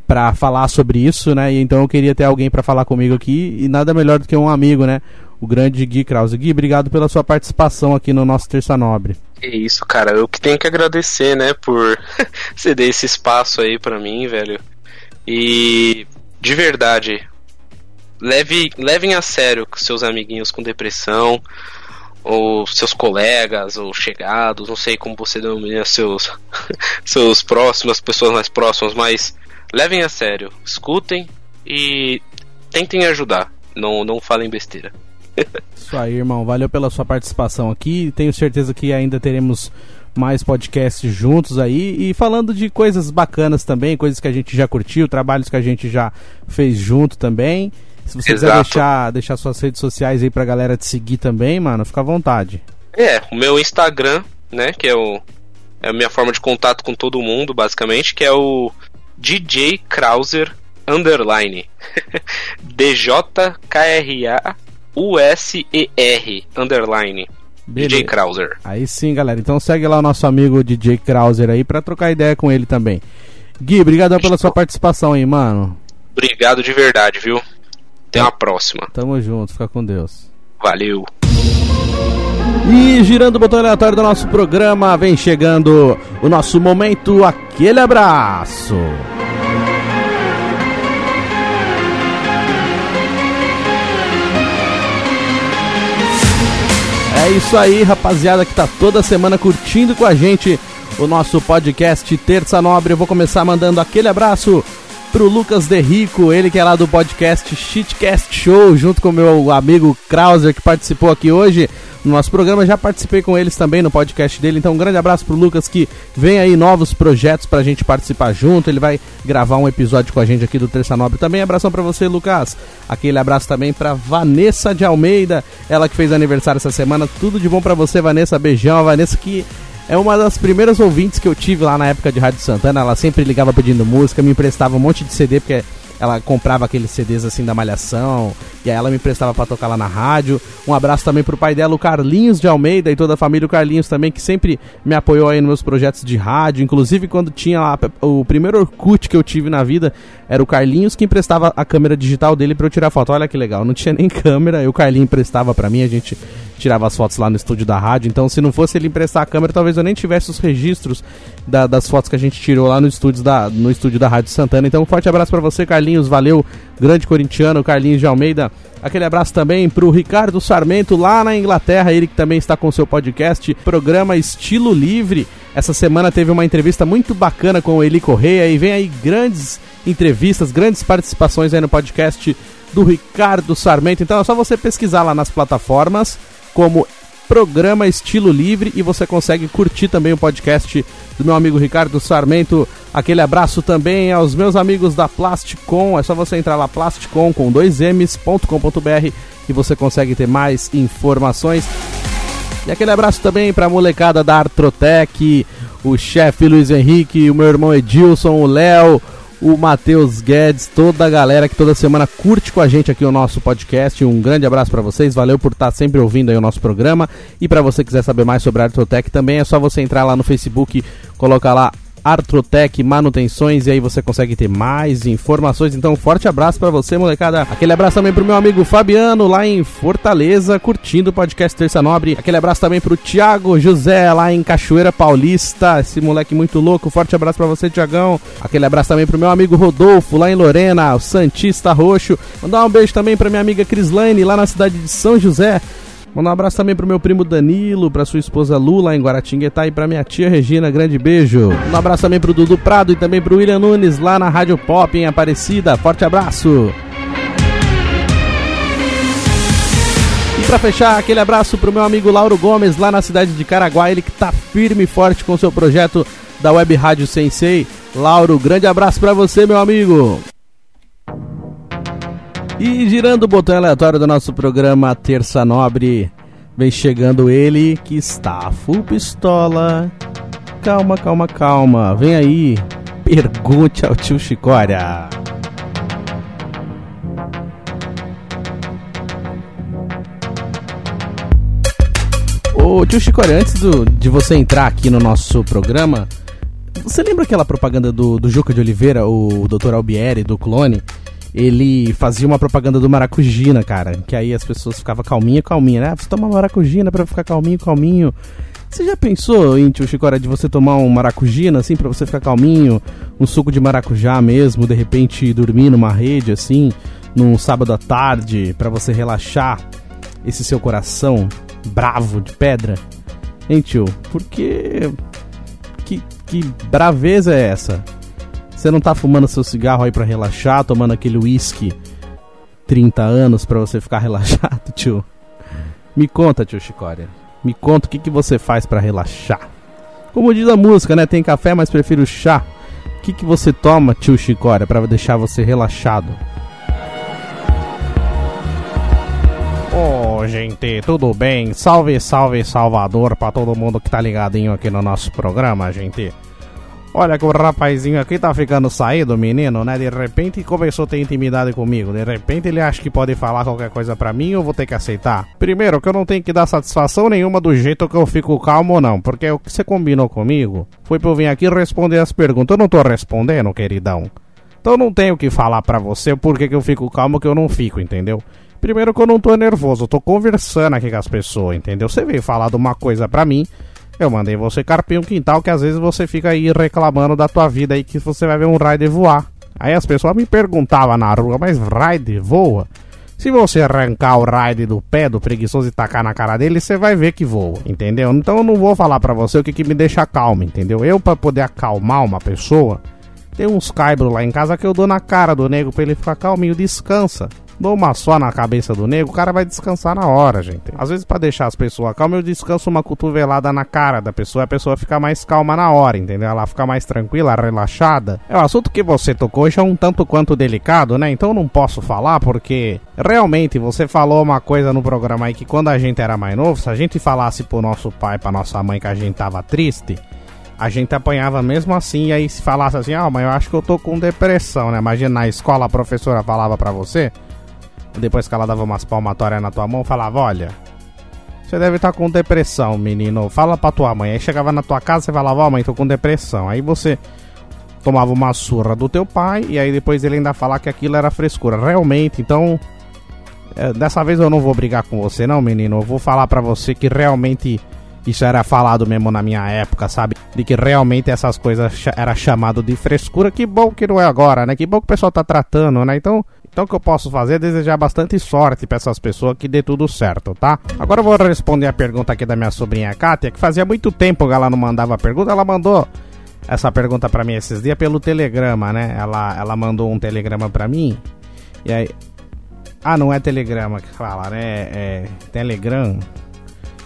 para falar sobre isso, né? E então eu queria ter alguém para falar comigo aqui e nada melhor do que um amigo, né? O grande Gui Krause. Gui, obrigado pela sua participação aqui no nosso Terça Nobre. É isso, cara. Eu que tenho que agradecer, né, por ceder esse espaço aí para mim, velho. E de verdade, leve, levem a sério seus amiguinhos com depressão, ou seus colegas, ou chegados, não sei como você denomina seus, seus próximos, as pessoas mais próximas, mas levem a sério, escutem e tentem ajudar. Não, não falem besteira. Isso aí, irmão. Valeu pela sua participação aqui. Tenho certeza que ainda teremos mais podcasts juntos aí e falando de coisas bacanas também, coisas que a gente já curtiu, trabalhos que a gente já fez junto também. Se você Exato. quiser deixar, deixar suas redes sociais aí pra galera te seguir também, mano, fica à vontade. É, o meu Instagram, né, que é o é a minha forma de contato com todo mundo, basicamente, que é o DJ Krauser underline. DJ K R A U S E R underline. DJ Beleza. Krauser. Aí sim, galera. Então segue lá o nosso amigo DJ Krauser aí pra trocar ideia com ele também. Gui, obrigadão pela sua participação aí, mano. Obrigado de verdade, viu? Até uma próxima. Tamo junto, fica com Deus. Valeu. E girando o botão aleatório do nosso programa, vem chegando o nosso momento, aquele abraço. É isso aí, rapaziada que tá toda semana curtindo com a gente o nosso podcast Terça Nobre. Eu vou começar mandando aquele abraço pro Lucas De Rico, ele que é lá do podcast Shitcast Show, junto com meu amigo Krauser que participou aqui hoje no nosso programa. Já participei com eles também no podcast dele. Então, um grande abraço pro Lucas que vem aí novos projetos pra gente participar junto. Ele vai gravar um episódio com a gente aqui do Terça Nobre também. Abração pra você, Lucas. Aquele abraço também pra Vanessa de Almeida, ela que fez aniversário essa semana. Tudo de bom pra você, Vanessa. Beijão, a Vanessa que é uma das primeiras ouvintes que eu tive lá na época de Rádio Santana. Ela sempre ligava pedindo música, me emprestava um monte de CD, porque ela comprava aqueles CDs assim da Malhação, e aí ela me emprestava pra tocar lá na rádio. Um abraço também pro pai dela, o Carlinhos de Almeida, e toda a família do Carlinhos também, que sempre me apoiou aí nos meus projetos de rádio. Inclusive, quando tinha lá o primeiro Orkut que eu tive na vida, era o Carlinhos que emprestava a câmera digital dele pra eu tirar foto. Olha que legal, não tinha nem câmera, e o Carlinhos emprestava pra mim, a gente tirava as fotos lá no estúdio da rádio. Então, se não fosse ele emprestar a câmera, talvez eu nem tivesse os registros da- das fotos que a gente tirou lá no estúdio da, no estúdio da Rádio Santana. Então, um forte abraço pra você, Carlinhos. Valeu, grande corintiano, Carlinhos de Almeida. Aquele abraço também pro Ricardo Sarmento, lá na Inglaterra, ele que também está com o seu podcast, programa Estilo Livre. Essa semana teve uma entrevista muito bacana com o Eli Correia e vem aí grandes entrevistas, grandes participações aí no podcast do Ricardo Sarmento. Então é só você pesquisar lá nas plataformas como Programa Estilo Livre e você consegue curtir também o podcast do meu amigo Ricardo Sarmento. Aquele abraço também aos meus amigos da Plasticon. É só você entrar lá plasticon com dois m's.com.br e você consegue ter mais informações. E aquele abraço também pra molecada da Artrotec, o chefe Luiz Henrique, o meu irmão Edilson, o Léo, o Matheus Guedes, toda a galera que toda semana curte com a gente aqui o nosso podcast. Um grande abraço pra vocês, valeu por estar sempre ouvindo aí o nosso programa. E pra você quiser saber mais sobre a Artrotec também é só você entrar lá no Facebook, colocar lá Artrotec Manutenções e aí você consegue ter mais informações. Então, um forte abraço pra você, molecada. Aquele abraço também pro meu amigo Fabiano lá em Fortaleza, curtindo o podcast Terça Nobre. Aquele abraço também pro Thiago José lá em Cachoeira Paulista, esse moleque muito louco. Forte abraço pra você, Tiagão. Aquele abraço também pro meu amigo Rodolfo lá em Lorena, o Santista Roxo. Mandar um beijo também pra minha amiga Crislaine lá na cidade de São José. Um abraço também pro meu primo Danilo, pra sua esposa Lula em Guaratinguetá e pra minha tia Regina, grande beijo. Um abraço também pro Dudu Prado e também pro William Nunes lá na Rádio Pop em Aparecida. Forte abraço. E pra fechar, aquele abraço pro meu amigo Lauro Gomes lá na cidade de Caraguá, ele que tá firme e forte com seu projeto da Web Rádio Sensei. Lauro, grande abraço pra você, meu amigo. E girando o botão aleatório do nosso programa Terça Nobre, vem chegando ele que está full pistola. Calma, calma, calma. Vem aí, pergunte ao tio Chicória. Ô tio Chicória, antes do- de você entrar aqui no nosso programa, você lembra aquela propaganda do, do Juca de Oliveira, o Dr. Albieri, do clone? Ele fazia uma propaganda do maracujina, cara. Que aí as pessoas ficavam calminha, calminha, né? Ah, Você toma maracujina pra ficar calminho, calminho. Você já pensou, em tio Chicória, de você tomar um maracujina, assim, pra você ficar calminho? Um suco de maracujá mesmo, de repente dormir numa rede, assim, num sábado à tarde, pra você relaxar esse seu coração bravo de pedra? Hein, tio? Porque. Que, que braveza é essa? Você não tá fumando seu cigarro aí pra relaxar, tomando aquele whisky 30 anos pra você ficar relaxado, tio? Me conta, tio Chicória. Me conta o que, que você faz para relaxar. Como diz a música, né? Tem café, mas prefiro chá. O que, que você toma, tio Chicória, para deixar você relaxado? Ô, oh, gente, tudo bem? Salve, salve, Salvador para todo mundo que tá ligadinho aqui no nosso programa, gente. Olha que o rapazinho aqui tá ficando saído, menino, né? De repente começou a ter intimidade comigo. De repente ele acha que pode falar qualquer coisa pra mim ou vou ter que aceitar. Primeiro, que eu não tenho que dar satisfação nenhuma do jeito que eu fico calmo ou não. Porque o que você combinou comigo foi pra eu vir aqui responder as perguntas. Eu não tô respondendo, queridão. Então eu não tenho que falar pra você por que eu fico calmo que eu não fico, entendeu? Primeiro que eu não tô nervoso, eu tô conversando aqui com as pessoas, entendeu? Você veio falar de uma coisa pra mim eu mandei você carpir um quintal que às vezes você fica aí reclamando da tua vida aí que você vai ver um rider voar. Aí as pessoas me perguntavam na rua, mas rider voa? Se você arrancar o rider do pé do preguiçoso e tacar na cara dele, você vai ver que voa, entendeu? Então eu não vou falar pra você o que, que me deixa calmo, entendeu? Eu, para poder acalmar uma pessoa, tem uns caibros lá em casa que eu dou na cara do nego pra ele ficar calminho, descansa. Dou uma só na cabeça do nego, o cara vai descansar na hora, gente. Às vezes, para deixar as pessoas calmas, eu descanso uma cotovelada na cara da pessoa, a pessoa fica mais calma na hora, entendeu? Ela fica mais tranquila, relaxada. É o assunto que você tocou hoje é um tanto quanto delicado, né? Então não posso falar porque realmente você falou uma coisa no programa aí que quando a gente era mais novo, se a gente falasse pro nosso pai, pra nossa mãe que a gente tava triste, a gente apanhava mesmo assim, e aí se falasse assim, ah, mas eu acho que eu tô com depressão, né? Imagina na escola a professora falava pra você, depois que ela dava umas palmatórias na tua mão, falava: Olha, você deve estar tá com depressão, menino. Fala pra tua mãe. Aí chegava na tua casa e falava: Ó, oh, mãe, tô com depressão. Aí você tomava uma surra do teu pai e aí depois ele ainda falar que aquilo era frescura. Realmente, então. É, dessa vez eu não vou brigar com você, não, menino. Eu vou falar pra você que realmente isso era falado mesmo na minha época, sabe? De que realmente essas coisas era chamado de frescura. Que bom que não é agora, né? Que bom que o pessoal tá tratando, né? Então, então o que eu posso fazer é desejar bastante sorte para essas pessoas que dê tudo certo, tá? Agora eu vou responder a pergunta aqui da minha sobrinha Kátia, que fazia muito tempo que ela não mandava pergunta, ela mandou essa pergunta para mim esses dias pelo telegrama, né? Ela, ela mandou um telegrama para mim. E aí Ah, não é telegrama que fala, né? É, é Telegram.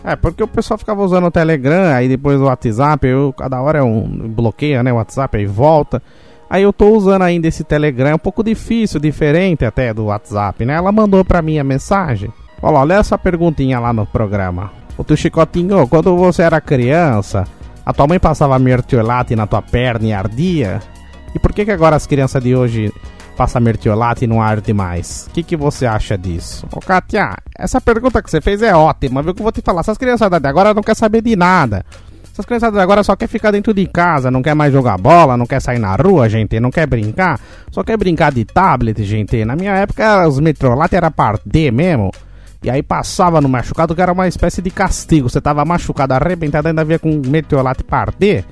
É, porque o pessoal ficava usando o Telegram, aí depois o WhatsApp, eu, cada hora é um bloqueia, né, o WhatsApp aí volta. Aí eu tô usando ainda esse Telegram, é um pouco difícil, diferente até do WhatsApp, né? Ela mandou pra mim a mensagem. Olha olha essa perguntinha lá no programa. O teu chicotinho, quando você era criança, a tua mãe passava mertiolate na tua perna e ardia? E por que que agora as crianças de hoje passam mertiolate e não arde mais? O que que você acha disso? Ô Katia, essa pergunta que você fez é ótima, viu que eu vou te falar. Essas crianças de agora não querem saber de nada. Essas criançadas agora só quer ficar dentro de casa, não quer mais jogar bola, não quer sair na rua, gente, não quer brincar, só quer brincar de tablet, gente. Na minha época, os metrolates era D mesmo. E aí passava no machucado que era uma espécie de castigo. Você tava machucado, arrebentado, ainda via com meteorolate D.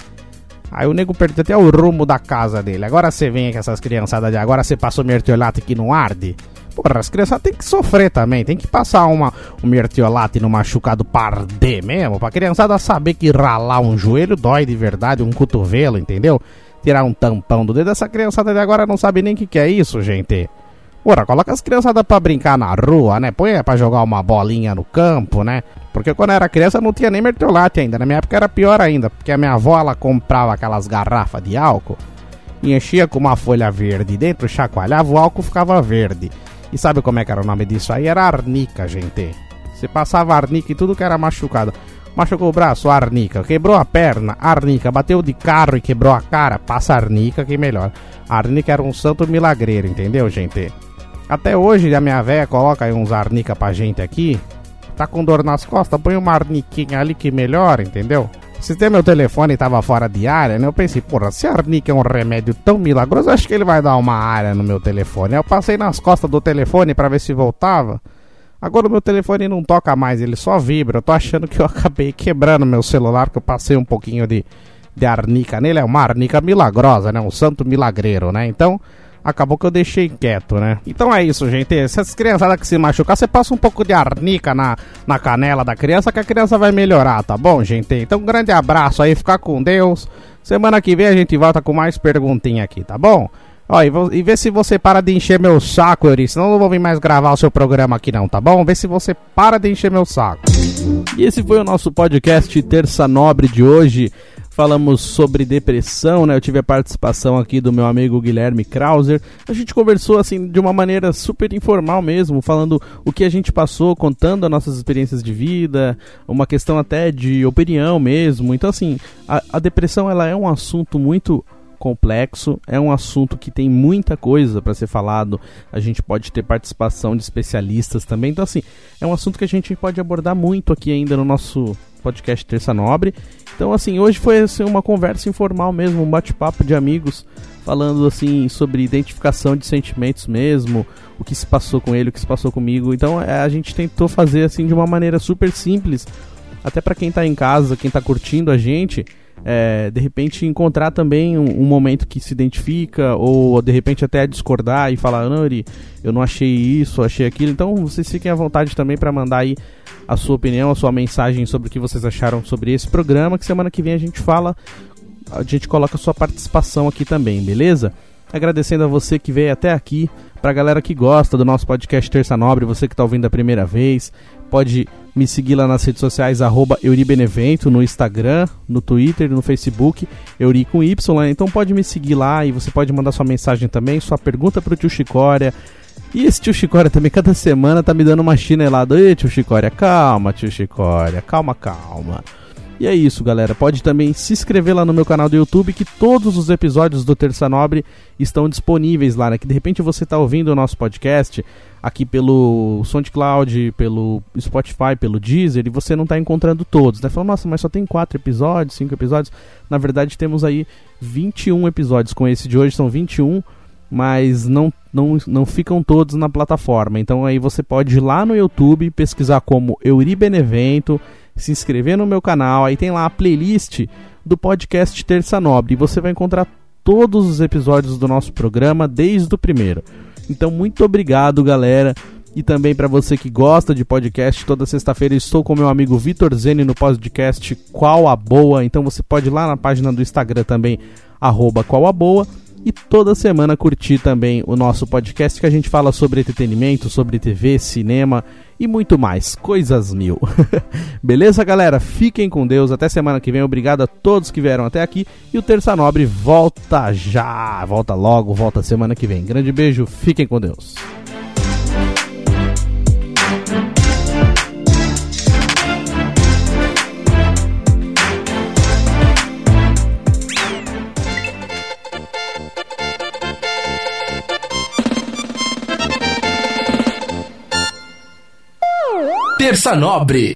Aí o nego perdeu até o rumo da casa dele. Agora você vem com essas criançadas de agora, você passou mertiolate que não arde. Porra, as crianças têm que sofrer também. Tem que passar uma, um mertiolate no machucado pardê mesmo. Pra criançada saber que ralar um joelho dói de verdade, um cotovelo, entendeu? Tirar um tampão do dedo. Essa criançada de agora não sabe nem o que, que é isso, gente. Porra, coloca as criançadas pra brincar na rua, né? Põe pra jogar uma bolinha no campo, né? Porque quando eu era criança não tinha nem mertiolate ainda. Na minha época era pior ainda. Porque a minha avó, ela comprava aquelas garrafas de álcool e enchia com uma folha verde dentro, chacoalhava, o álcool ficava verde. E sabe como é que era o nome disso aí? Era arnica, gente. Você passava arnica e tudo que era machucado. Machucou o braço, arnica. Quebrou a perna, arnica. Bateu de carro e quebrou a cara, passa arnica que melhor. Arnica era um santo milagreiro, entendeu, gente? Até hoje a minha véia coloca aí uns arnica pra gente aqui. Tá com dor nas costas, põe uma arniquinha ali que melhora, entendeu? Se tem meu telefone tava fora de área, né? Eu pensei, porra, se a arnica é um remédio tão milagroso, acho que ele vai dar uma área no meu telefone. Eu passei nas costas do telefone para ver se voltava. Agora o meu telefone não toca mais, ele só vibra. Eu tô achando que eu acabei quebrando meu celular, que eu passei um pouquinho de, de arnica nele. É uma arnica milagrosa, né? Um santo milagreiro, né? Então, acabou que eu deixei quieto, né? Então é isso, gente. Essas criançadas que se machucar, você passa um pouco de arnica na, na canela da criança que a criança vai melhorar, tá bom, gente? Então, um grande abraço aí, ficar com Deus. Semana que vem a gente volta com mais perguntinha aqui, tá bom? Ó, e, e vê se você para de encher meu saco, Yuri. Senão eu não vou vir mais gravar o seu programa aqui, não, tá bom? Vê se você para de encher meu saco. E esse foi o nosso podcast Terça Nobre de hoje. Falamos sobre depressão, né? Eu tive a participação aqui do meu amigo Guilherme Krauser. A gente conversou assim de uma maneira super informal mesmo, falando o que a gente passou, contando as nossas experiências de vida, uma questão até de opinião mesmo. Então assim, a, a depressão ela é um assunto muito complexo, é um assunto que tem muita coisa para ser falado. A gente pode ter participação de especialistas também. Então, assim, é um assunto que a gente pode abordar muito aqui ainda no nosso podcast Terça Nobre. Então, assim, hoje foi assim, uma conversa informal mesmo, um bate-papo de amigos, falando assim sobre identificação de sentimentos mesmo, o que se passou com ele, o que se passou comigo. Então, é, a gente tentou fazer assim de uma maneira super simples, até para quem tá em casa, quem tá curtindo a gente é, de repente encontrar também um, um, momento que se identifica, ou de repente até discordar e falar, não, eu não achei isso, achei aquilo. Então vocês fiquem à vontade também para mandar aí a sua opinião, a sua mensagem sobre o que vocês acharam sobre esse programa, que semana que vem a gente fala, a gente coloca a sua participação aqui também, beleza? Agradecendo a você que veio até aqui, pra galera que gosta do nosso podcast Terça Nobre, você que está ouvindo a primeira vez, pode me seguir lá nas redes sociais, arroba Euribenevento, no Instagram, no Twitter, no Facebook, Euri com Y, então pode me seguir lá e você pode mandar sua mensagem também, sua pergunta pro tio Chicória. E esse tio Chicória também, cada semana tá me dando uma chinelada. Ei, tio Chicória, calma, tio Chicória, calma, calma. E é isso, galera. Pode também se inscrever lá no meu canal do YouTube, que todos os episódios do Terça Nobre estão disponíveis lá, né? Que de repente você está ouvindo o nosso podcast aqui pelo SoundCloud, pelo Spotify, pelo Deezer, e você não está encontrando todos, né? Falando, nossa, mas só tem quatro episódios, cinco episódios. Na verdade, temos aí 21 episódios. Com esse de hoje são 21, mas não, não, não ficam todos na plataforma. Então aí você pode ir lá no YouTube, pesquisar como Euri Benevento se inscrever no meu canal, aí tem lá a playlist do podcast Terça Nobre. E você vai encontrar todos os episódios do nosso programa desde o primeiro. Então, muito obrigado, galera. E também para você que gosta de podcast, toda sexta-feira estou com meu amigo Vitor Zene no podcast Qual a Boa. Então você pode ir lá na página do Instagram também, arroba Qual a Boa e toda semana curtir também o nosso podcast que a gente fala sobre entretenimento, sobre TV, cinema e muito mais, coisas mil. Beleza, galera? Fiquem com Deus, até semana que vem. Obrigado a todos que vieram até aqui e o Terça Nobre volta já, volta logo, volta semana que vem. Grande beijo, fiquem com Deus. Terça Nobre.